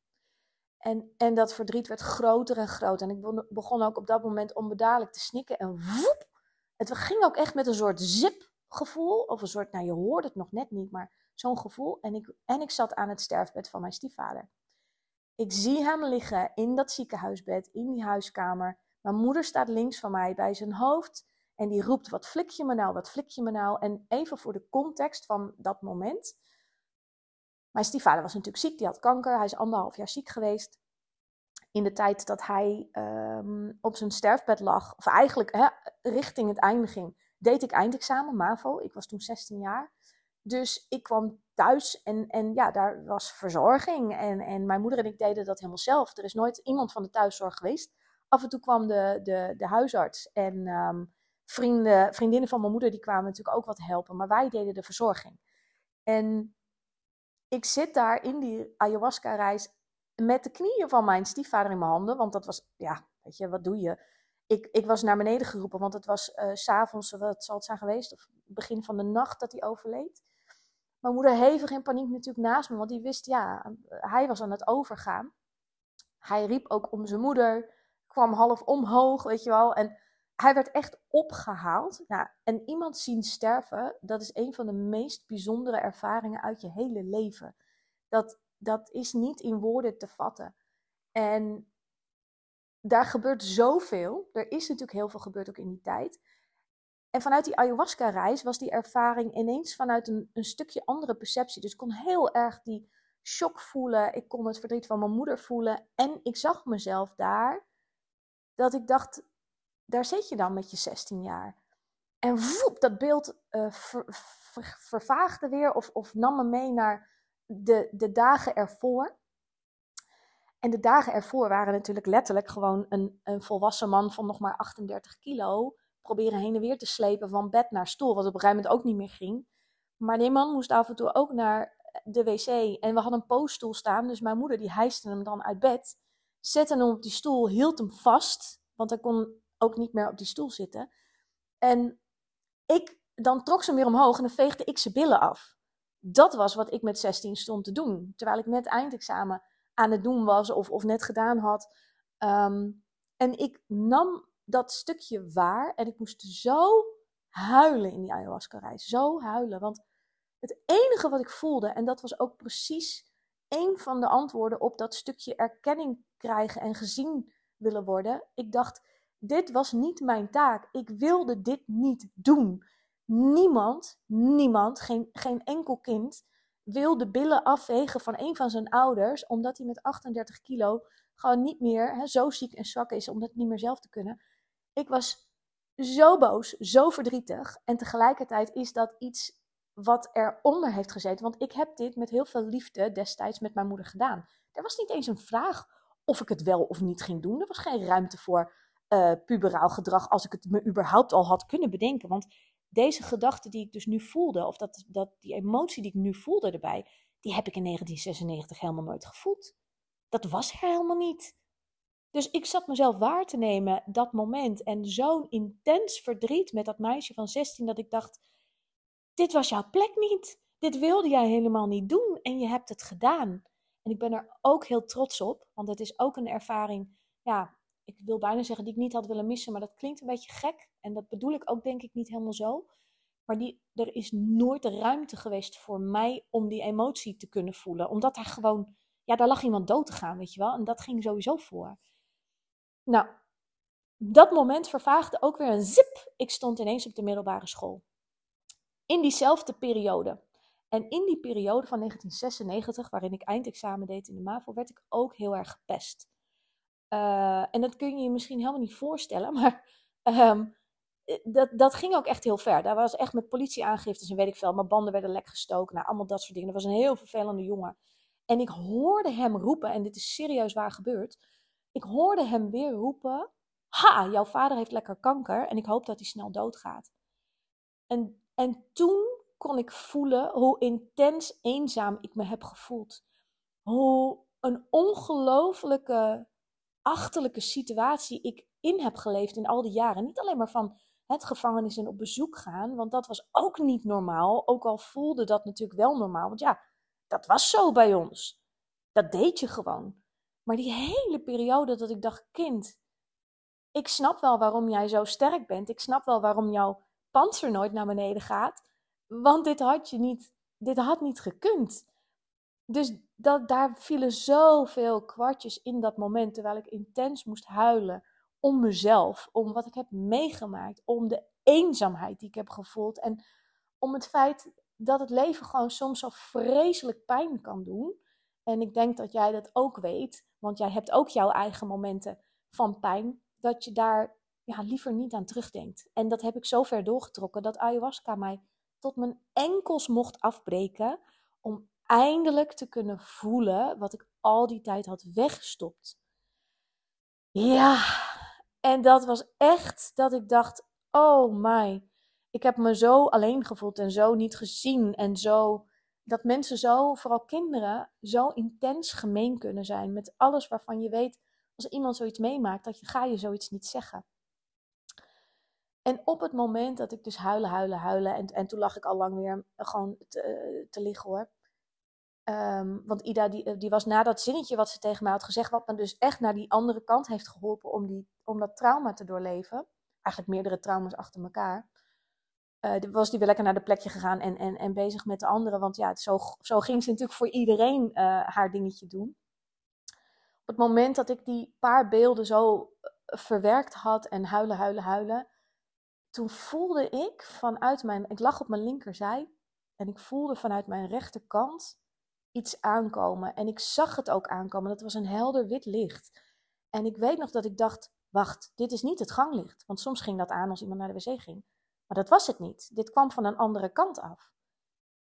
En, en dat verdriet werd groter en groter. En ik begon ook op dat moment onbedadelijk te snikken. En woep! Het ging ook echt met een soort zip gevoel. Of een soort, nou je hoort het nog net niet, maar zo'n gevoel. En ik, en ik zat aan het sterfbed van mijn stiefvader. Ik zie hem liggen in dat ziekenhuisbed, in die huiskamer. Mijn moeder staat links van mij bij zijn hoofd. En die roept, wat flik je me nou, wat flik je me nou? En even voor de context van dat moment. Mijn stiefvader was natuurlijk ziek, die had kanker. Hij is anderhalf jaar ziek geweest. In de tijd dat hij ehm, op zijn sterfbed lag, of eigenlijk hè, richting het einde ging, deed ik eindexamen, MAVO. Ik was toen 16 jaar. Dus ik kwam thuis en, en ja, daar was verzorging. En, en mijn moeder en ik deden dat helemaal zelf. Er is nooit iemand van de thuiszorg geweest. Af en toe kwam de, de, de huisarts en um, vrienden, vriendinnen van mijn moeder, die kwamen natuurlijk ook wat helpen. Maar wij deden de verzorging. En ik zit daar in die ayahuasca-reis met de knieën van mijn stiefvader in mijn handen. Want dat was, ja, weet je, wat doe je? Ik, ik was naar beneden geroepen, want het was uh, s'avonds, wat zal het zijn geweest? Of begin van de nacht dat hij overleed. Mijn moeder hevig in paniek natuurlijk naast me, want die wist, ja, hij was aan het overgaan. Hij riep ook om zijn moeder, kwam half omhoog, weet je wel. En hij werd echt opgehaald. En iemand zien sterven, dat is een van de meest bijzondere ervaringen uit je hele leven. Dat, dat is niet in woorden te vatten. En daar gebeurt zoveel. Er is natuurlijk heel veel gebeurd ook in die tijd. En vanuit die ayahuasca-reis was die ervaring ineens vanuit een, een stukje andere perceptie. Dus ik kon heel erg die shock voelen. Ik kon het verdriet van mijn moeder voelen. En ik zag mezelf daar. Dat ik dacht, daar zit je dan met je 16 jaar. En woep, dat beeld uh, vervaagde weer of, of nam me mee naar de, de dagen ervoor. En de dagen ervoor waren natuurlijk letterlijk gewoon een, een volwassen man van nog maar 38 kilo. Proberen heen en weer te slepen van bed naar stoel, wat op een gegeven moment ook niet meer ging. Maar die man moest af en toe ook naar de wc. En we hadden een poosstoel staan, dus mijn moeder die hijste hem dan uit bed. Zette hem op die stoel, hield hem vast, want hij kon ook niet meer op die stoel zitten. En ik, dan trok ze hem weer omhoog en dan veegde ik zijn billen af. Dat was wat ik met 16 stond te doen. Terwijl ik net eindexamen aan het doen was of, of net gedaan had. Ehm, en ik nam dat stukje waar en ik moest zo huilen in die ayahuasca-reis. Zo huilen. Want het enige wat ik voelde, en dat was ook precies een van de antwoorden op dat stukje erkenning krijgen en gezien willen worden. Ik dacht, dit was niet mijn taak. Ik wilde dit niet doen. Niemand, niemand, geen, geen enkel kind wil de billen afwegen van een van zijn ouders, omdat hij met 38 kilo gewoon niet meer hè, zo ziek en zwak is om het niet meer zelf te kunnen. Ik was zo boos, zo verdrietig. En tegelijkertijd is dat iets wat eronder heeft gezeten. Want ik heb dit met heel veel liefde destijds met mijn moeder gedaan. Er was niet eens een vraag of ik het wel of niet ging doen. Er was geen ruimte voor uh, puberaal gedrag als ik het me überhaupt al had kunnen bedenken. Want deze gedachte die ik dus nu voelde, of dat, dat, die emotie die ik nu voelde erbij, die heb ik in 1996 helemaal nooit gevoeld. Dat was er helemaal niet. Dus ik zat mezelf waar te nemen dat moment en zo'n intens verdriet met dat meisje van 16 dat ik dacht: dit was jouw plek niet. Dit wilde jij helemaal niet doen en je hebt het gedaan. En ik ben er ook heel trots op, want het is ook een ervaring, ja, ik wil bijna zeggen die ik niet had willen missen, maar dat klinkt een beetje gek. En dat bedoel ik ook denk ik niet helemaal zo. Maar die, er is nooit ruimte geweest voor mij om die emotie te kunnen voelen. Omdat daar gewoon, ja, daar lag iemand dood te gaan, weet je wel. En dat ging sowieso voor. Nou, dat moment vervaagde ook weer een zip. Ik stond ineens op de middelbare school. In diezelfde periode. En in die periode van 1996, waarin ik eindexamen deed in de MAVO, werd ik ook heel erg gepest. Uh, en dat kun je je misschien helemaal niet voorstellen, maar um, dat, dat ging ook echt heel ver. Daar was echt met politieaangiftes en weet ik veel. Mijn banden werden lek gestoken. Nou, allemaal dat soort dingen. Dat was een heel vervelende jongen. En ik hoorde hem roepen, en dit is serieus waar gebeurd. Ik hoorde hem weer roepen: Ha, jouw vader heeft lekker kanker en ik hoop dat hij snel doodgaat. En, en toen kon ik voelen hoe intens eenzaam ik me heb gevoeld. Hoe een ongelofelijke, achterlijke situatie ik in heb geleefd in al die jaren. Niet alleen maar van het gevangenis en op bezoek gaan, want dat was ook niet normaal. Ook al voelde dat natuurlijk wel normaal, want ja, dat was zo bij ons. Dat deed je gewoon. Maar die hele periode dat ik dacht, kind, ik snap wel waarom jij zo sterk bent. Ik snap wel waarom jouw panzer nooit naar beneden gaat. Want dit had je niet, dit had niet gekund. Dus dat, daar vielen zoveel kwartjes in dat moment, terwijl ik intens moest huilen om mezelf, om wat ik heb meegemaakt, om de eenzaamheid die ik heb gevoeld en om het feit dat het leven gewoon soms zo vreselijk pijn kan doen. En ik denk dat jij dat ook weet, want jij hebt ook jouw eigen momenten van pijn, dat je daar ja, liever niet aan terugdenkt. En dat heb ik zo ver doorgetrokken dat ayahuasca mij tot mijn enkels mocht afbreken om eindelijk te kunnen voelen wat ik al die tijd had weggestopt. Ja, en dat was echt dat ik dacht: oh my, ik heb me zo alleen gevoeld en zo niet gezien. En zo dat mensen zo, vooral kinderen, zo intens gemeen kunnen zijn met alles waarvan je weet, als iemand zoiets meemaakt, dat je, ga je zoiets niet zeggen. En op het moment dat ik dus huilen, huilen, huilen, en, en toen lag ik al lang weer gewoon te, te liggen hoor. Um, want Ida, die, die was na dat zinnetje wat ze tegen mij had gezegd, wat me dus echt naar die andere kant heeft geholpen om, die, om dat trauma te doorleven. Eigenlijk meerdere trauma's achter elkaar. Uh, was die weer lekker naar de plekje gegaan en, en, en bezig met de anderen. Want ja, zo, zo ging ze natuurlijk voor iedereen uh, haar dingetje doen. Op het moment dat ik die paar beelden zo eh, verwerkt had en huilen, huilen, huilen. Toen voelde ik vanuit mijn. Ik lag op mijn linkerzij. En ik voelde vanuit mijn rechterkant iets aankomen. En ik zag het ook aankomen. Dat was een helder wit licht. En ik weet nog dat ik dacht: wacht, dit is niet het ganglicht. Want soms ging dat aan als iemand naar de wc ging. Maar dat was het niet. Dit kwam van een andere kant af.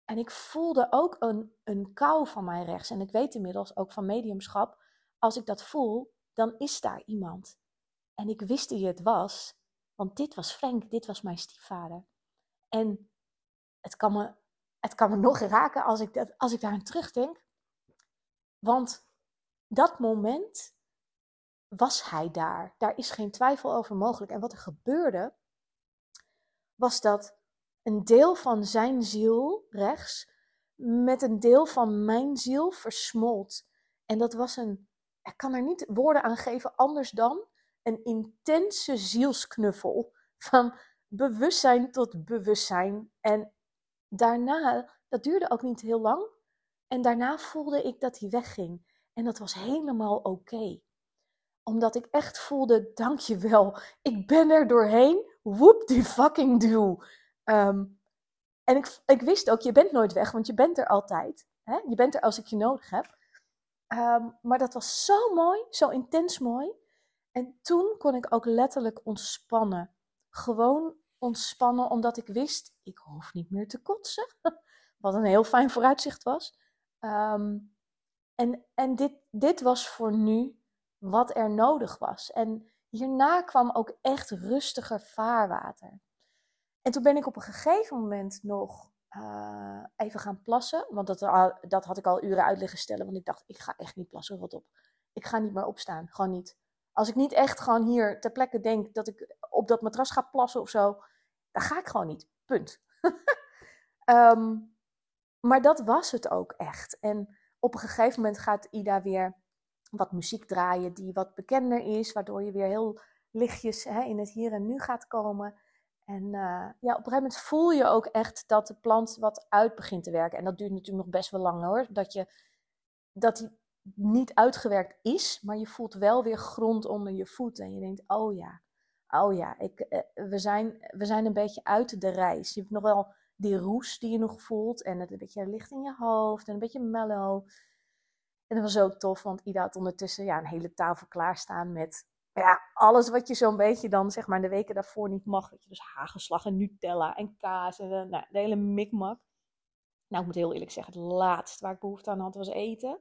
En ik voelde ook een, een kou van mij rechts. En ik weet inmiddels ook van mediumschap, als ik dat voel, dan is daar iemand. En ik wist wie het was, want dit was Frank, dit was mijn stiefvader. En het kan me, het kan me nog raken als ik, dat, als ik daar aan terugdenk. Want dat moment was hij daar. Daar is geen twijfel over mogelijk. En wat er gebeurde, was dat een deel van zijn ziel rechts met een deel van mijn ziel versmolt. En dat was een, ik kan er niet woorden aan geven anders dan een intense zielsknuffel. Van bewustzijn tot bewustzijn. En daarna, dat duurde ook niet heel lang. En daarna voelde ik dat hij wegging. En dat was helemaal oké. Omdat ik echt voelde, dankjewel, ik ben er doorheen. Whoop die fucking do. Um, En ik, ik wist ook, je bent nooit weg, want je bent er altijd. Hè? Je bent er als ik je nodig heb. Ehm, maar dat was zo mooi, zo intens mooi. En toen kon ik ook letterlijk ontspannen. Gewoon ontspannen, omdat ik wist, ik hoef niet meer te kotsen. Wat een heel fijn vooruitzicht was. Ehm, en en dit, dit was voor nu wat er nodig was. En hierna kwam ook echt rustiger vaarwater. En toen ben ik op een gegeven moment nog uh, even gaan plassen. Want dat, dat had ik al uren uit liggen stellen. Want ik dacht, ik ga echt niet plassen, wat op. Ik ga niet meer opstaan, gewoon niet. Als ik niet echt gewoon hier ter plekke denk dat ik op dat matras ga plassen of zo, dan ga ik gewoon niet. Punt. um, maar dat was het ook echt. En op een gegeven moment gaat Ida weer wat muziek draaien die wat bekender is, waardoor je weer heel lichtjes hè, in het hier en nu gaat komen. En uh, ja, op een gegeven moment voel je ook echt dat de plant wat uit begint te werken. En dat duurt natuurlijk nog best wel lang hoor. Dat, je, dat die niet uitgewerkt is, maar je voelt wel weer grond onder je voeten. En je denkt, oh ja, oh ja, ik, uh, we, zijn, we zijn een beetje uit de reis. Je hebt nog wel die roes die je nog voelt. En het een beetje licht in je hoofd en een beetje mellow. En dat was ook tof, want Ida had ondertussen ja, een hele tafel klaarstaan met ja, alles wat je zo'n beetje dan zeg maar de weken daarvoor niet mag. Dus hagelslag en Nutella en kaas en nou, de hele mikmak. Nou, ik moet heel eerlijk zeggen, het laatste waar ik behoefte aan had was eten.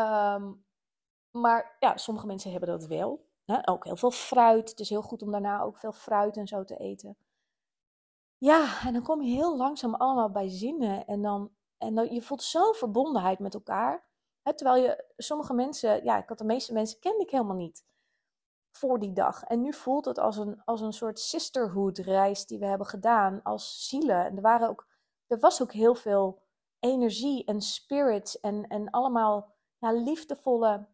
Um, maar ja, sommige mensen hebben dat wel. Hè? Ook heel veel fruit. Het is heel goed om daarna ook veel fruit en zo te eten. Ja, en dan kom je heel langzaam allemaal bij zinnen. En dan, en dan je voelt zo'n verbondenheid met elkaar. Hè, terwijl je sommige mensen, ja, ik had de meeste mensen kende ik helemaal niet voor die dag. En nu voelt het als een, als een soort sisterhood reis die we hebben gedaan als zielen. En er, waren ook, er was ook heel veel energie en spirit en, en allemaal ja, liefdevolle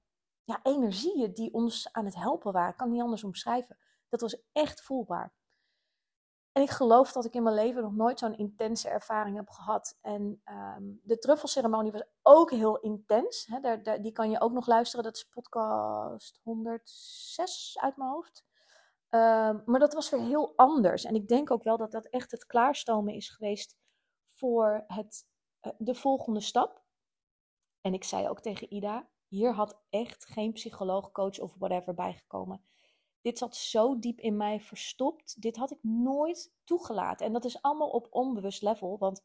ja, energieën die ons aan het helpen waren. Ik kan niet anders omschrijven. Dat was echt voelbaar. En ik geloof dat ik in mijn leven nog nooit zo'n intense ervaring heb gehad. En um, de truffelceremonie was ook heel intens. Hè? Daar, daar, die kan je ook nog luisteren. Dat is podcast 106 uit mijn hoofd. Um, maar dat was weer heel anders. En ik denk ook wel dat dat echt het klaarstomen is geweest voor het, uh, de volgende stap. En ik zei ook tegen Ida: hier had echt geen psycholoog, coach of whatever bijgekomen. Dit zat zo diep in mij verstopt. Dit had ik nooit toegelaten. En dat is allemaal op onbewust level. Want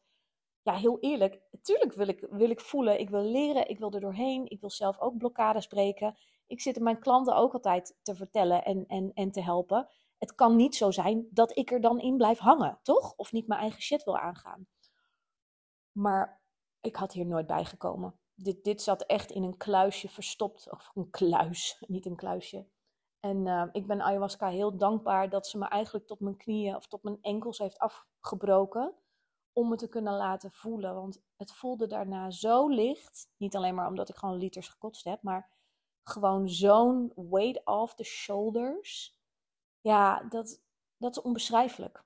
ja, heel eerlijk, natuurlijk wil ik, wil ik voelen, ik wil leren, ik wil er doorheen. Ik wil zelf ook blokkades breken. Ik zit mijn klanten ook altijd te vertellen en, en, en te helpen. Het kan niet zo zijn dat ik er dan in blijf hangen, toch? Of niet mijn eigen shit wil aangaan. Maar ik had hier nooit bijgekomen. Dit, dit zat echt in een kluisje verstopt. Of een kluis, niet een kluisje. En uh, ik ben ayahuasca heel dankbaar dat ze me eigenlijk tot mijn knieën of tot mijn enkels heeft afgebroken. Om me te kunnen laten voelen. Want het voelde daarna zo licht. Niet alleen maar omdat ik gewoon liters gekotst heb, maar gewoon zo'n weight off the shoulders. Ja, dat, dat is onbeschrijfelijk.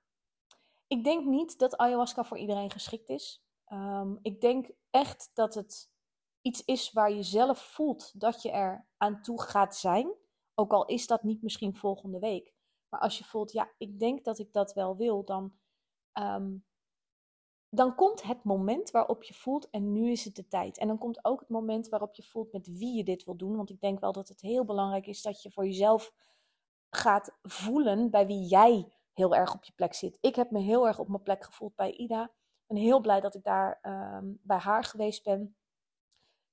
Ik denk niet dat ayahuasca voor iedereen geschikt is. Um, ik denk echt dat het iets is waar je zelf voelt dat je er aan toe gaat zijn. Ook al is dat niet misschien volgende week. Maar als je voelt, ja, ik denk dat ik dat wel wil, dan, um, dan komt het moment waarop je voelt en nu is het de tijd. En dan komt ook het moment waarop je voelt met wie je dit wil doen. Want ik denk wel dat het heel belangrijk is dat je voor jezelf gaat voelen bij wie jij heel erg op je plek zit. Ik heb me heel erg op mijn plek gevoeld bij Ida. Ik ben heel blij dat ik daar um, bij haar geweest ben.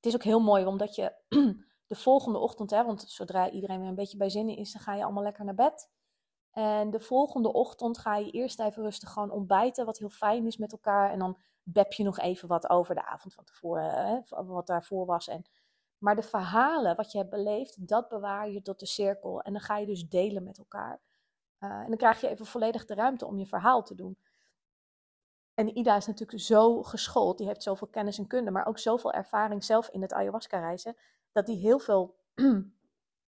Het is ook heel mooi omdat je de volgende ochtend, hè, want zodra iedereen weer een beetje bij zinnen is, dan ga je allemaal lekker naar bed. En de volgende ochtend ga je eerst even rustig gewoon ontbijten, wat heel fijn is met elkaar. En dan bep je nog even wat over de avond van tevoren, hè, wat daarvoor was. En, maar de verhalen, wat je hebt beleefd, dat bewaar je tot de cirkel. En dan ga je dus delen met elkaar. Uh, en dan krijg je even volledig de ruimte om je verhaal te doen. En Ida is natuurlijk zo geschoold, die heeft zoveel kennis en kunde, maar ook zoveel ervaring zelf in het ayahuasca reizen, dat die heel veel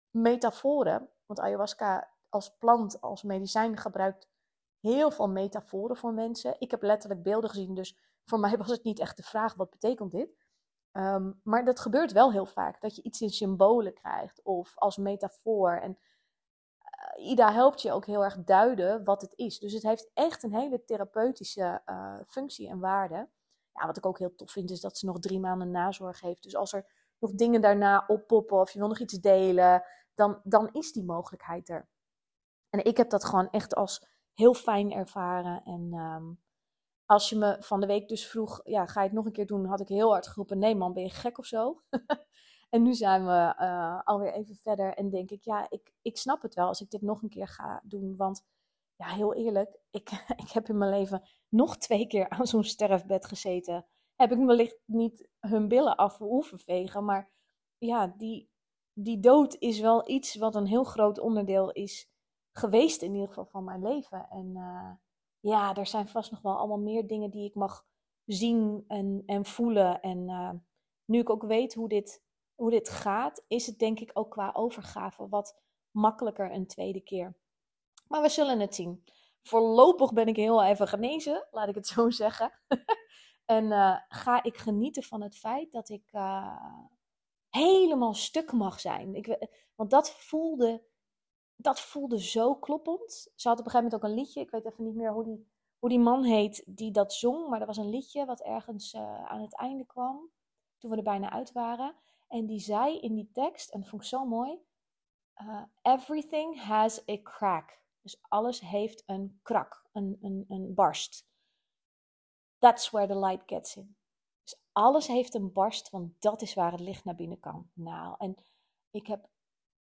metaforen, want ayahuasca als plant, als medicijn gebruikt heel veel metaforen voor mensen. Ik heb letterlijk beelden gezien, dus voor mij was het niet echt de vraag, wat betekent dit? Um, maar dat gebeurt wel heel vaak, dat je iets in symbolen krijgt of als metafoor. En Ida helpt je ook heel erg duiden wat het is. Dus het heeft echt een hele therapeutische uh, functie en waarde. Ja, wat ik ook heel tof vind, is dat ze nog drie maanden nazorg heeft. Dus als er nog dingen daarna oppoppen of je wil nog iets delen, dan, dan is die mogelijkheid er. En ik heb dat gewoon echt als heel fijn ervaren. En um, als je me van de week dus vroeg, ja, ga je het nog een keer doen? Had ik heel hard geroepen, nee man, ben je gek of zo? en nu zijn we uh, alweer even verder en denk ik, ja, ik, ik snap het wel als ik dit nog een keer ga doen. Want ja, heel eerlijk, ik, ik heb in mijn leven nog twee keer aan zo'n sterfbed gezeten. Heb ik wellicht niet hun billen af hoeven vegen, maar ja, die, die dood is wel iets wat een heel groot onderdeel is geweest in ieder geval van mijn leven. En uh, ja, er zijn vast nog wel allemaal meer dingen die ik mag zien en, en voelen. En uh, nu ik ook weet hoe dit, hoe dit gaat, is het denk ik ook qua overgave wat makkelijker een tweede keer. Maar we zullen het zien. Voorlopig ben ik heel even genezen, laat ik het zo zeggen. en uh, ga ik genieten van het feit dat ik uh, helemaal stuk mag zijn. Ik, want dat voelde dat voelde zo kloppend. Ze had op een gegeven moment ook een liedje. Ik weet even niet meer hoe die, hoe die man heet die dat zong. Maar er was een liedje wat ergens uh, aan het einde kwam. Toen we er bijna uit waren. En die zei in die tekst, en dat vond ik zo mooi. Uh, everything has a crack. Dus alles heeft een krak, een, een, een barst. That's where the light gets in. Dus alles heeft een barst, want dat is waar het licht naar binnen kan. Nou, en ik heb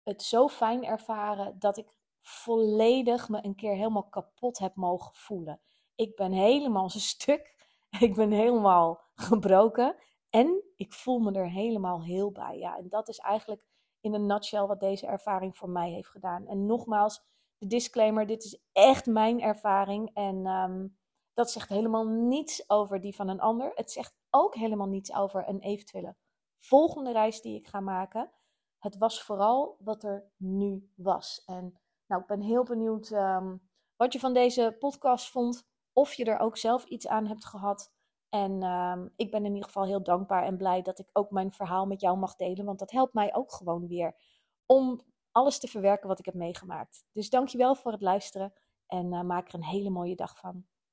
het zo fijn ervaren dat ik volledig me een keer helemaal kapot heb mogen voelen. Ik ben helemaal een stuk. Ik ben helemaal gebroken. En ik voel me er helemaal heel bij. Ja, en dat is eigenlijk in een nutshell wat deze ervaring voor mij heeft gedaan. En nogmaals, de disclaimer: dit is echt mijn ervaring. En ehm, dat zegt helemaal niets over die van een ander. Het zegt ook helemaal niets over een eventuele volgende reis die ik ga maken het was vooral wat er nu was. En nou, ik ben heel benieuwd um, wat je van deze podcast vond. Of je er ook zelf iets aan hebt gehad. En um, ik ben in ieder geval heel dankbaar en blij dat ik ook mijn verhaal met jou mag delen. Want dat helpt mij ook gewoon weer om alles te verwerken wat ik heb meegemaakt. Dus dankjewel voor het luisteren en uh, maak er een hele mooie dag van.